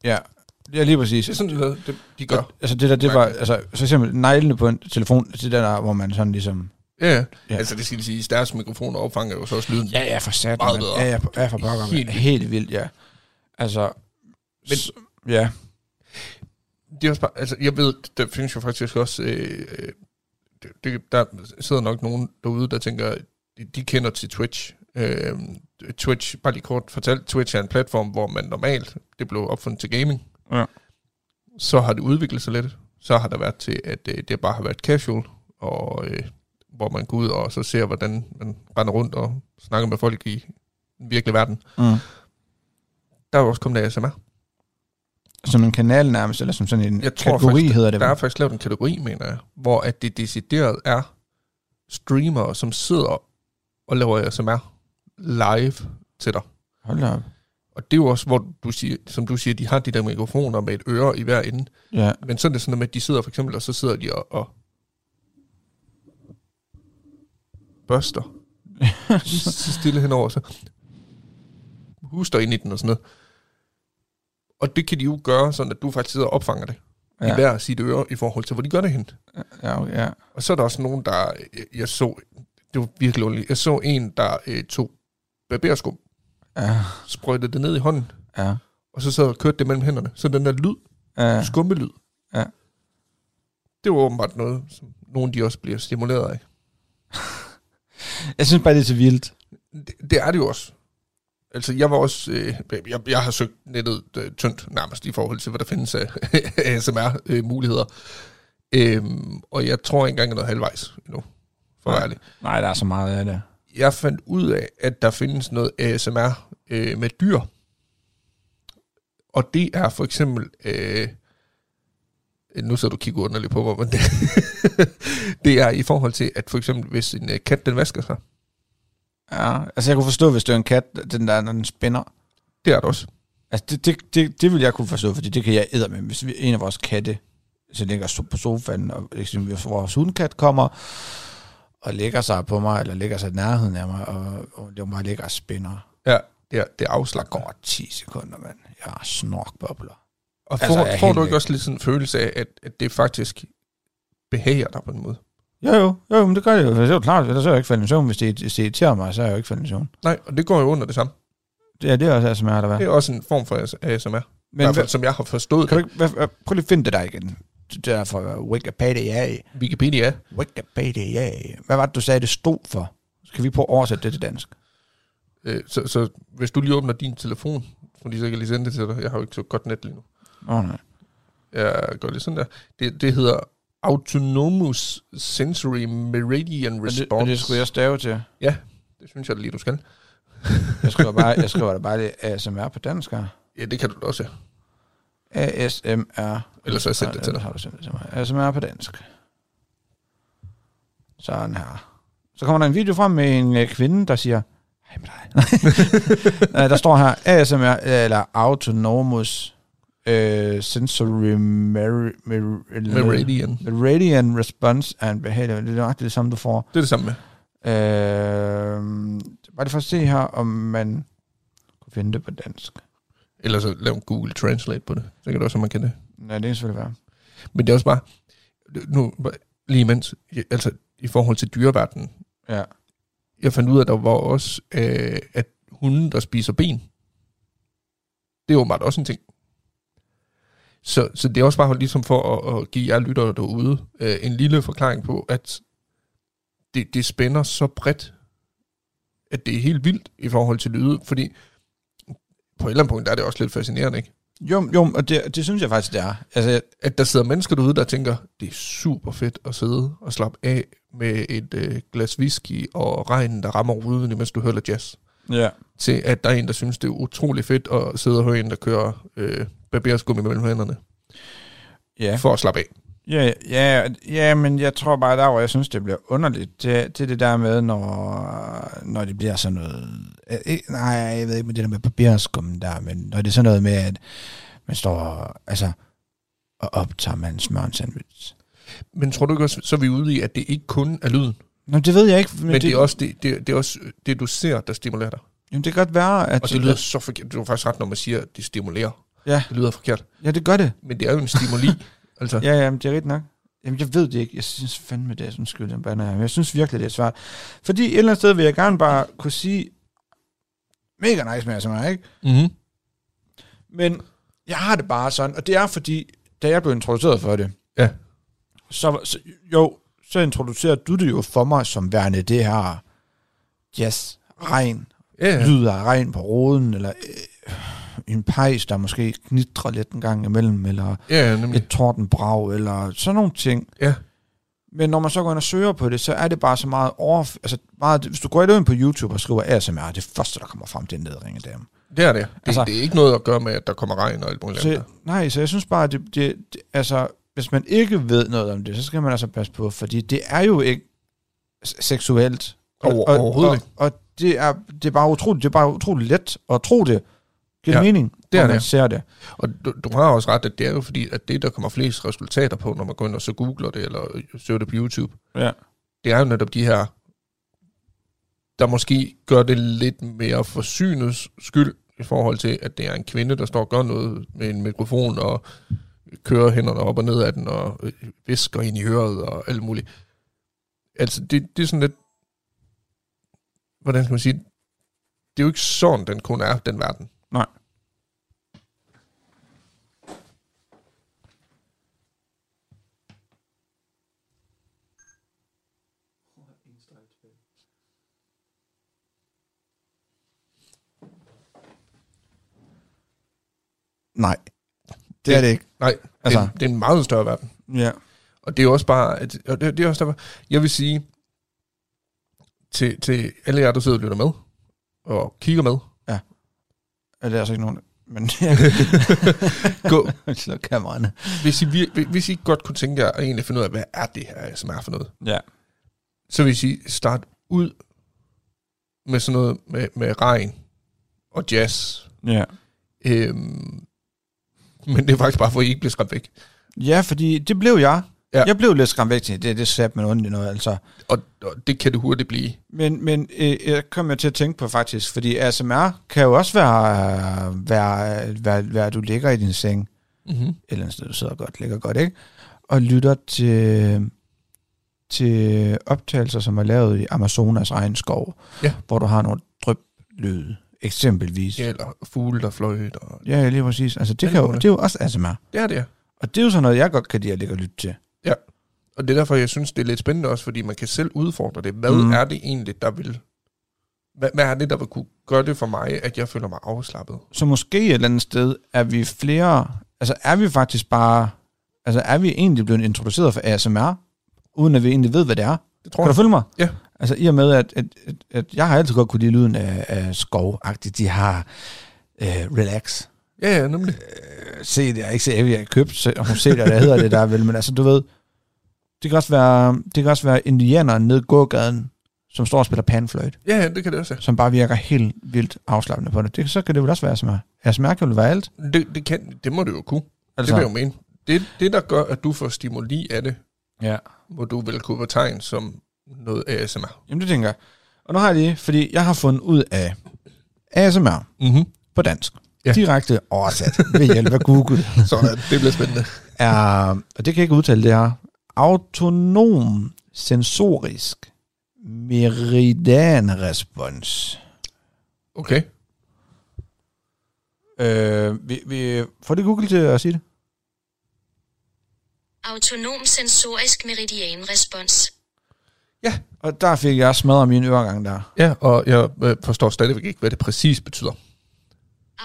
ja, det er lige præcis. det er sådan noget, det, de gør. Altså det der, det var, altså for eksempel neglene på en telefon, det der, der hvor man sådan ligesom, Ja, ja. Ja. Altså, det skal sige, deres mikrofoner opfanger jo så også lyden. ja, ja, for sat, Meget bedre. ja, ja, ja, for pokker, Helt vildt. helt vildt, ja. Altså, Men- men, ja, Det er også bare, altså, jeg ved, der findes jo faktisk også, øh, øh, det, det, der sidder nok nogen derude, der tænker, de, de kender til Twitch. Øh, Twitch, bare lige kort fortalt, Twitch er en platform, hvor man normalt, det blev opfundet til gaming. Ja. Så har det udviklet sig lidt. Så har der været til, at øh, det bare har været casual, og øh, hvor man går ud og så ser, hvordan man render rundt og snakker med folk i den virkelige verden. mm. Der er også kommet ASMR. som en kanal nærmest, eller som sådan en Jeg tror kategori faktisk, hedder det. Der er faktisk lavet en kategori, mener jeg, hvor at det decideret er streamere, som sidder og laver ASMR live til dig. Hold op. Og det er jo også, hvor du siger, som du siger, de har de der mikrofoner med et øre i hver ende. Ja, Men så er det sådan noget med, at de sidder for eksempel, og så sidder de og, og børster. så stille henover, så huster ind i den og sådan noget. Og det kan de jo gøre, sådan at du faktisk sidder og opfanger det ja. i hver sit øre i forhold til, hvor de gør det hen. ja, okay, ja. Og så er der også nogen, der, jeg, jeg så, det var virkelig underligt, jeg så en, der øh, tog barberskum, Ja, sprøjtede det ned i hånden, ja, og så sad og kørte det mellem hænderne. Så den der lyd, ja. skummelyd, Ja. det var åbenbart noget, som nogen de også bliver stimuleret af. Jeg synes bare, det er så vildt. Det, det er det jo også. Altså, jeg var også, øh, jeg, jeg har søgt nettet øh, tyndt nærmest i forhold til, hvad der findes af ASMR-muligheder. Øhm, og jeg tror ikke engang, jeg er noget halvvejs endnu, for Nej. ærlig. Nej, der er så meget af det. Jeg fandt ud af, at der findes noget ASMR øh, med dyr. Og det er for eksempel... Øh, nu så du kigge underligt på mig, men det, det er i forhold til, at for eksempel hvis en øh, kat den vasker sig, Ja, altså jeg kunne forstå, hvis det er en kat, den der, når den spænder. det er det også. Altså det, det, det, det vil jeg kunne forstå, fordi det kan jeg æde med. Hvis vi, en af vores katte så ligger på sofaen, og liksom, hvis vores hundkat kommer og lægger sig på mig, eller lægger sig i nærheden af mig, og, og det bare ligger og spænder. Ja, det er, det er Der afslag. går 10 sekunder, mand. Jeg har snorkbobler. Og Altså, får, er får du ikke væk. også lidt sådan en følelse af, at, at det faktisk behager dig på en måde? Jo, jo, jo, men det gør det jo. Det er jo klart, så er jeg ikke faldet i søvn. Hvis det, hvis det irriterer mig, så er jeg jo ikke faldet i søvn. Nej, og det går jo under det samme. Ja, det er også ASMR, der Det var. er også en form for ASMR. I Men hvert fald, hvad, som jeg har forstået kan du det. ikke, hvad, hvad, prøv lige at finde det der igen. Det der fra Wikipedia. Wikipedia. Wikipedia. Hvad var det, du sagde, det stod for? Skal vi prøve at oversætte det til dansk? Øh, så, så hvis du lige åbner din telefon, fordi så kan jeg lige sende det til dig. Jeg har jo ikke så godt net lige nu. Åh, oh, nej. Jeg gør det sådan der. Det, det hedder Autonomous Sensory Meridian Og det, Response. og det skulle jeg stave til. det synes jeg lige, du skal. Jeg skriver bare, jeg skriver da bare det ASMR på dansk her. Ja, det kan du også. ASMR. Ellers har jeg sendt det til dig. Har du sendt det til mig. ASMR på dansk. Sådan her. Så kommer der en video frem med en øh, kvinde, der siger, hej med dig. Der står her, ASMR, eller Autonomous øh, Sensory Mer- Mer- Meridian. Meridian Response and Behavior. Det er nøjagtigt det samme, du får. Det er det samme med. Øh, bare lige for at se her, om man kunne finde det på dansk. Ellers så lav Google Translate på det. Så kan det også, at man kan det. Nej, det kan selvfølgelig være. Men det er også bare, nu, lige imens, altså i forhold til dyreverdenen, Ja. jeg fandt ud af, at der var også, øh, at hunde, der spiser ben, det er åbenbart også en ting. Så, så det er også bare ligesom for at, at give jer lyttere derude øh, en lille forklaring på, at det, det spænder så bredt, at det er helt vildt i forhold til lyde, fordi på et eller andet punkt der er det også lidt fascinerende, ikke? Jo, jo og det, det synes jeg faktisk, det er. Altså, at der sidder mennesker derude, der tænker, det er super fedt at sidde og slappe af med et øh, glas whisky og regnen, der rammer ruden, mens du hører jazz. ja. Til at der er en, der synes, det er utrolig fedt at sidde og høre en, der kører øh, barberskum mellem hænderne, Ja. for at slappe af. Ja, ja, ja, men jeg tror bare, der hvor jeg synes, det bliver underligt, det, det er det der med, når, når det bliver sådan noget... Øh, ikke- nej, jeg ved ikke med det der med papirskummen der, men når det er sådan noget med, at man står altså, og optager man smør en sandwich. Men tror du ikke også, så er vi ude i, at det ikke kun er lyden, Nå, det ved jeg ikke. Men, men, men det, er også det, det, det er også det, du ser, der stimulerer dig. Jamen, det kan godt være, at... Og det lyder så forkert. Du har faktisk ret, når man siger, at det stimulerer. Ja. Det lyder forkert. Ja, det gør det. Men det er jo en stimuli. altså, Ja, ja, men det er rigtigt nok. Jamen, jeg ved det ikke. Jeg synes fandme, det er sådan skyld, den bander her. Men jeg synes virkelig, det er svært. Fordi et eller andet sted vil jeg gerne bare kunne sige, mega nice med ASMR, ikke? mm-hmm. Men jeg har det bare sådan, og det er fordi, da jeg blev introduceret for det, Ja. så, så jo, så introducerede du det jo for mig som værende det her jazz, regn, ja. lyd af regn på roden, eller øh, en pejs, der måske knitrer lidt en gang imellem, eller ja, nemlig. et tordenbrag, eller sådan nogle ting. Ja. Men når man så går ind og søger på det, så er det bare så meget over... Altså meget, hvis du går ind på YouTube og skriver ASMR, det første, der kommer frem, det er en nedringe dame. Det er det. Det, Altså- det er ikke noget at gøre med, at der kommer regn og alt muligt Så, andet. nej, så jeg synes bare, at det, det, det, altså, hvis man ikke ved noget om det, så skal man altså passe på, fordi det er jo ikke seksuelt. Over- og, overhovedet og, ikke. Og det er, det er bare utroligt, det er bare utroligt let at tro det. Giver Ja, mening, det er når man det. ser det. Og du, du har også ret, at det er jo fordi, at det, der kommer flest resultater på, når man går ind og så googler det, eller søger det på YouTube, Ja. det er jo netop de her, der måske gør det lidt mere for synets skyld, i forhold til, at det er en kvinde, der står og gør noget med en mikrofon, og kører hænderne op og ned af den, og øh, visker ind i øret, og alt muligt. Altså, det, det er sådan lidt, hvordan skal man sige, det er jo ikke sådan, den kun er, den verden. Nej. Nej, det er det ikke. Nej, altså, det, er, det er en meget større verden. Ja. Og det er jo også bare, at, og det, det er også derfor, jeg vil sige, til, til alle jer, der sidder og lytter med, og kigger med, Det er altså ikke nogen... Men gå, slå kameraerne. hvis, I, vir- hvis I godt kunne tænke jer at egentlig finde ud af, hvad er det her, som er for noget, Ja. så vil jeg sige, start ud med sådan noget med, med regn og jazz. Ja. Øhm, men det er faktisk bare for, at I ikke bliver skræmt væk. Ja, fordi det blev jeg. Ja. Ja. Jeg blev lidt skræmt væk til, det, det satte man ondt i noget, altså. Og, og det kan det hurtigt blive. Men, men øh, jeg kom jeg til at tænke på faktisk, fordi ASMR kan jo også være, være, være, være at du ligger i din seng, Mm-hmm. eller andet sted, du sidder godt, ligger godt, ikke? Og lytter til, til optagelser, som er lavet i Amazonas regnskov, Ja. hvor du har nogle dryplyde, eksempelvis. Ja, eller fugle, der fløjt. Og... Ja, ja, lige præcis. Altså, det, kan jo, det er jo også ASMR. Det er det, ja. Og det er jo sådan noget, jeg godt kan lide at ligge og lytte til. Og det er derfor, jeg synes, det er lidt spændende også, fordi man kan selv udfordre det. Hvad Mm. er det egentlig, der vil... Hvad, hvad er det, der vil kunne gøre det for mig, at jeg føler mig afslappet? Så måske et eller andet sted er vi flere... Altså, er vi faktisk bare... Altså, er vi egentlig blevet introduceret for ASMR, uden at vi egentlig ved, hvad det er? Det tror Kan du jeg. følge mig? Ja. Altså, i og med, at, at, at, at jeg har altid godt kunne lide lyden af, af skovagtigt. De har øh, relax. Ja, ja, nemlig. Øh, se det, jeg ikke set, jeg har købt, ser det, der hedder det der, vel, men altså, du ved, det kan også være, det kan også være indianere nede i gågaden, som står og spiller panfløjt, Ja, ja, det kan det også som bare virker helt vildt afslappende på det. det så kan det vel også være ASMR. ASMR kan vel være alt. Det, det, kan, det må det jo kunne. Altså, Det vil jeg jo mene. Det, det, der gør, at du får stimuli af det, ja. må du vel kunne betegne som noget ASMR. Jamen, det tænker jeg. Og nu har jeg lige, fordi jeg har fundet ud af ASMR Mm-hmm. på dansk. Ja. Ja. Direkte oversat ved hjælp af Google. Så det bliver spændende. er, og det kan jeg ikke udtale, det er autonom sensorisk meridianrespons. Okay. Øh, vi, vi, får det Google til at sige det? Autonom sensorisk meridianrespons. Og der fik jeg smadret min øregang der. Ja, og jeg øh, forstår stadigvæk ikke, hvad det præcis betyder.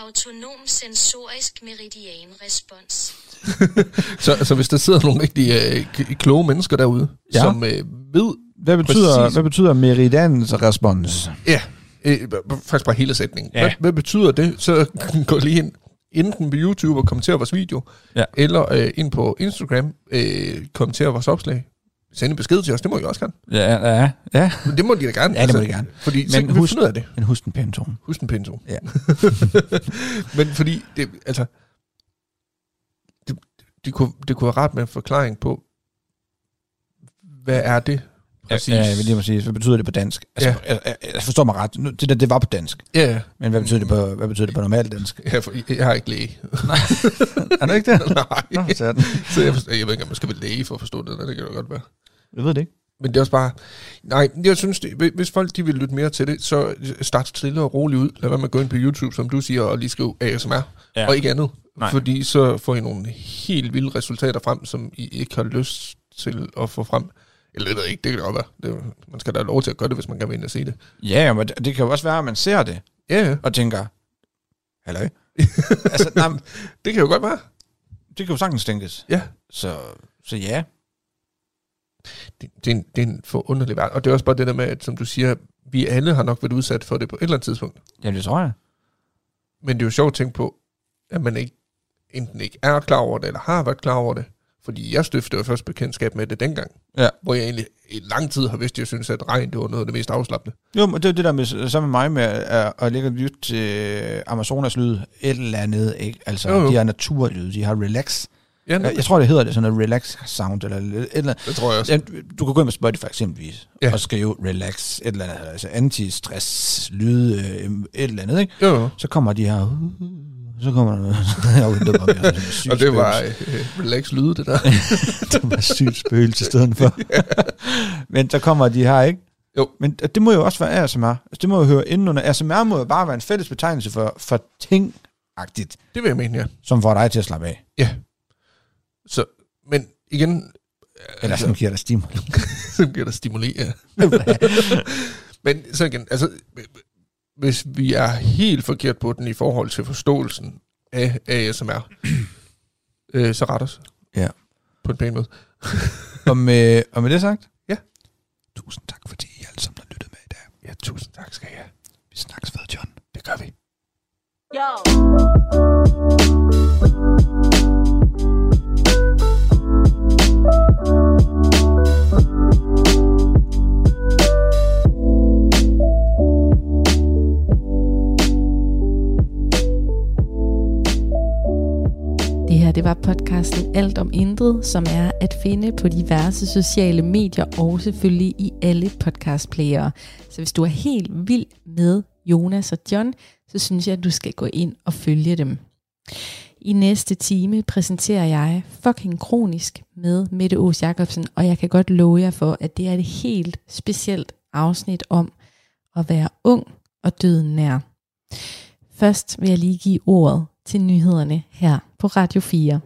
Autonom sensorisk meridianrespons. Så, så hvis der sidder nogle rigtig øh, kloge mennesker derude, Ja. som øh, ved, Hvad betyder, Præcis. hvad betyder meridianrespons? ja, øh, faktisk bare hele sætningen. Ja. Hvad, hvad betyder det? Så gå lige ind, enten på YouTube og kommenter vores video, Ja. eller øh, ind på Instagram, øh, kommenter vores opslag. Send en besked til os, det må I også gerne. Ja, ja, ja. Men det må de da gerne. Ja, det må de gerne. Fordi Men så kan vi husk- ud af det. Men husk den pæne tone. Husk en pinto. Ja. Men fordi, det, altså, det, det, kunne, det kunne være rart med en forklaring på, hvad er det præcis? Ja, ja, lige præcis. Hvad betyder det på dansk? Altså, ja. jeg, jeg, jeg, forstår mig ret. Nu, det der, det var på dansk. ja, ja. Men hvad betyder det på, hvad betyder det på normalt dansk? Ja, for jeg, jeg har ikke læge. er det ikke det? Nej. Nå, sådan. Så jeg, forstår, jeg ved ikke, om man skal være læge for at forstå det. der. Det kan jo godt være. Jeg ved det ikke. Men det er også bare... Nej, jeg synes, det, hvis folk de vil lytte mere til det, så start stille og roligt ud. Lad være med at gå ind på YouTube, som du siger, og lige skrive ASMR. Ja. Og ikke andet. Nej. Fordi så får I nogle helt vilde resultater frem, som I ikke har lyst til at få frem. Eller det ved jeg ikke, det kan det godt være. Det, man skal da have lov til at gøre det, hvis man gerne vil ind og se det. Ja, men det, det kan jo også være, at man ser det, Ja, ja. og tænker, halløj. altså, nej, Det kan jo godt være. det kan jo sagtens tænkes. Ja. Så, så ja. Det, det, er en, det er en forunderlig verden. Og det er også bare det der med, at som du siger, vi alle har nok været udsat for det på et eller andet tidspunkt. Jamen, det tror jeg. Men det er jo sjovt at tænke på, at man ikke, enten ikke er klar over det, eller har været klar over det. Fordi jeg stiftede først bekendtskab med det dengang. Ja. Hvor jeg egentlig i lang tid har vidst, at jeg synes, at regn det var noget af det mest afslappende. Jo, men det er det der med, så med mig med at, at ligge og lytte til Amazonas lyd, et eller andet, ikke? Altså, Jo, jo. de har naturlyd, de har relax. Ja, Jeg, jeg tror, det hedder det sådan noget relax sound, eller et eller andet. det tror jeg også. Ja, du kan gå ind på Spotify eksempelvis, Ja. og skrive relax, et eller andet, altså anti-stress, lyd, øh, et eller andet, ikke? Jo. Så kommer de her, så kommer der noget, var sådan en syg Og det var øh, relax lyde, det der. det var sygt spøgelse i stedet for. Men så kommer de her, ikke? Jo. Men det må jo også være ASMR. Altså, det må jo høre inden under. ASMR må jo bare være en fælles betegnelse for, for ting-agtigt, Det vil jeg mene, ja. som får dig til at slappe af. Ja. Så, men igen, Eller som giver dig stimuli. så bliver der stimulere. Men så igen, altså, hvis vi er helt forkert på den i forhold til forståelsen af ASMR, øh, så ret os. Ja. På en pæn måde. og, med, og med det sagt? Ja. Tusind tak, fordi I alle sammen har lyttet med i dag. Ja, tusind tak skal jeg. Vi snakkes ved, John. Det gør vi. Det det var podcasten Alt om Intet, som er at finde på diverse sociale medier og selvfølgelig i alle podcastplayere. Så hvis du er helt vild med Jonas og John, så synes jeg, at du skal gå ind og følge dem. I næste time præsenterer jeg fucking kronisk med Mette Aas Jacobsen, og jeg kan godt love jer for, at det er et helt specielt afsnit om at være ung og døden nær. Først vil jeg lige give ordet til nyhederne her på Radio 4.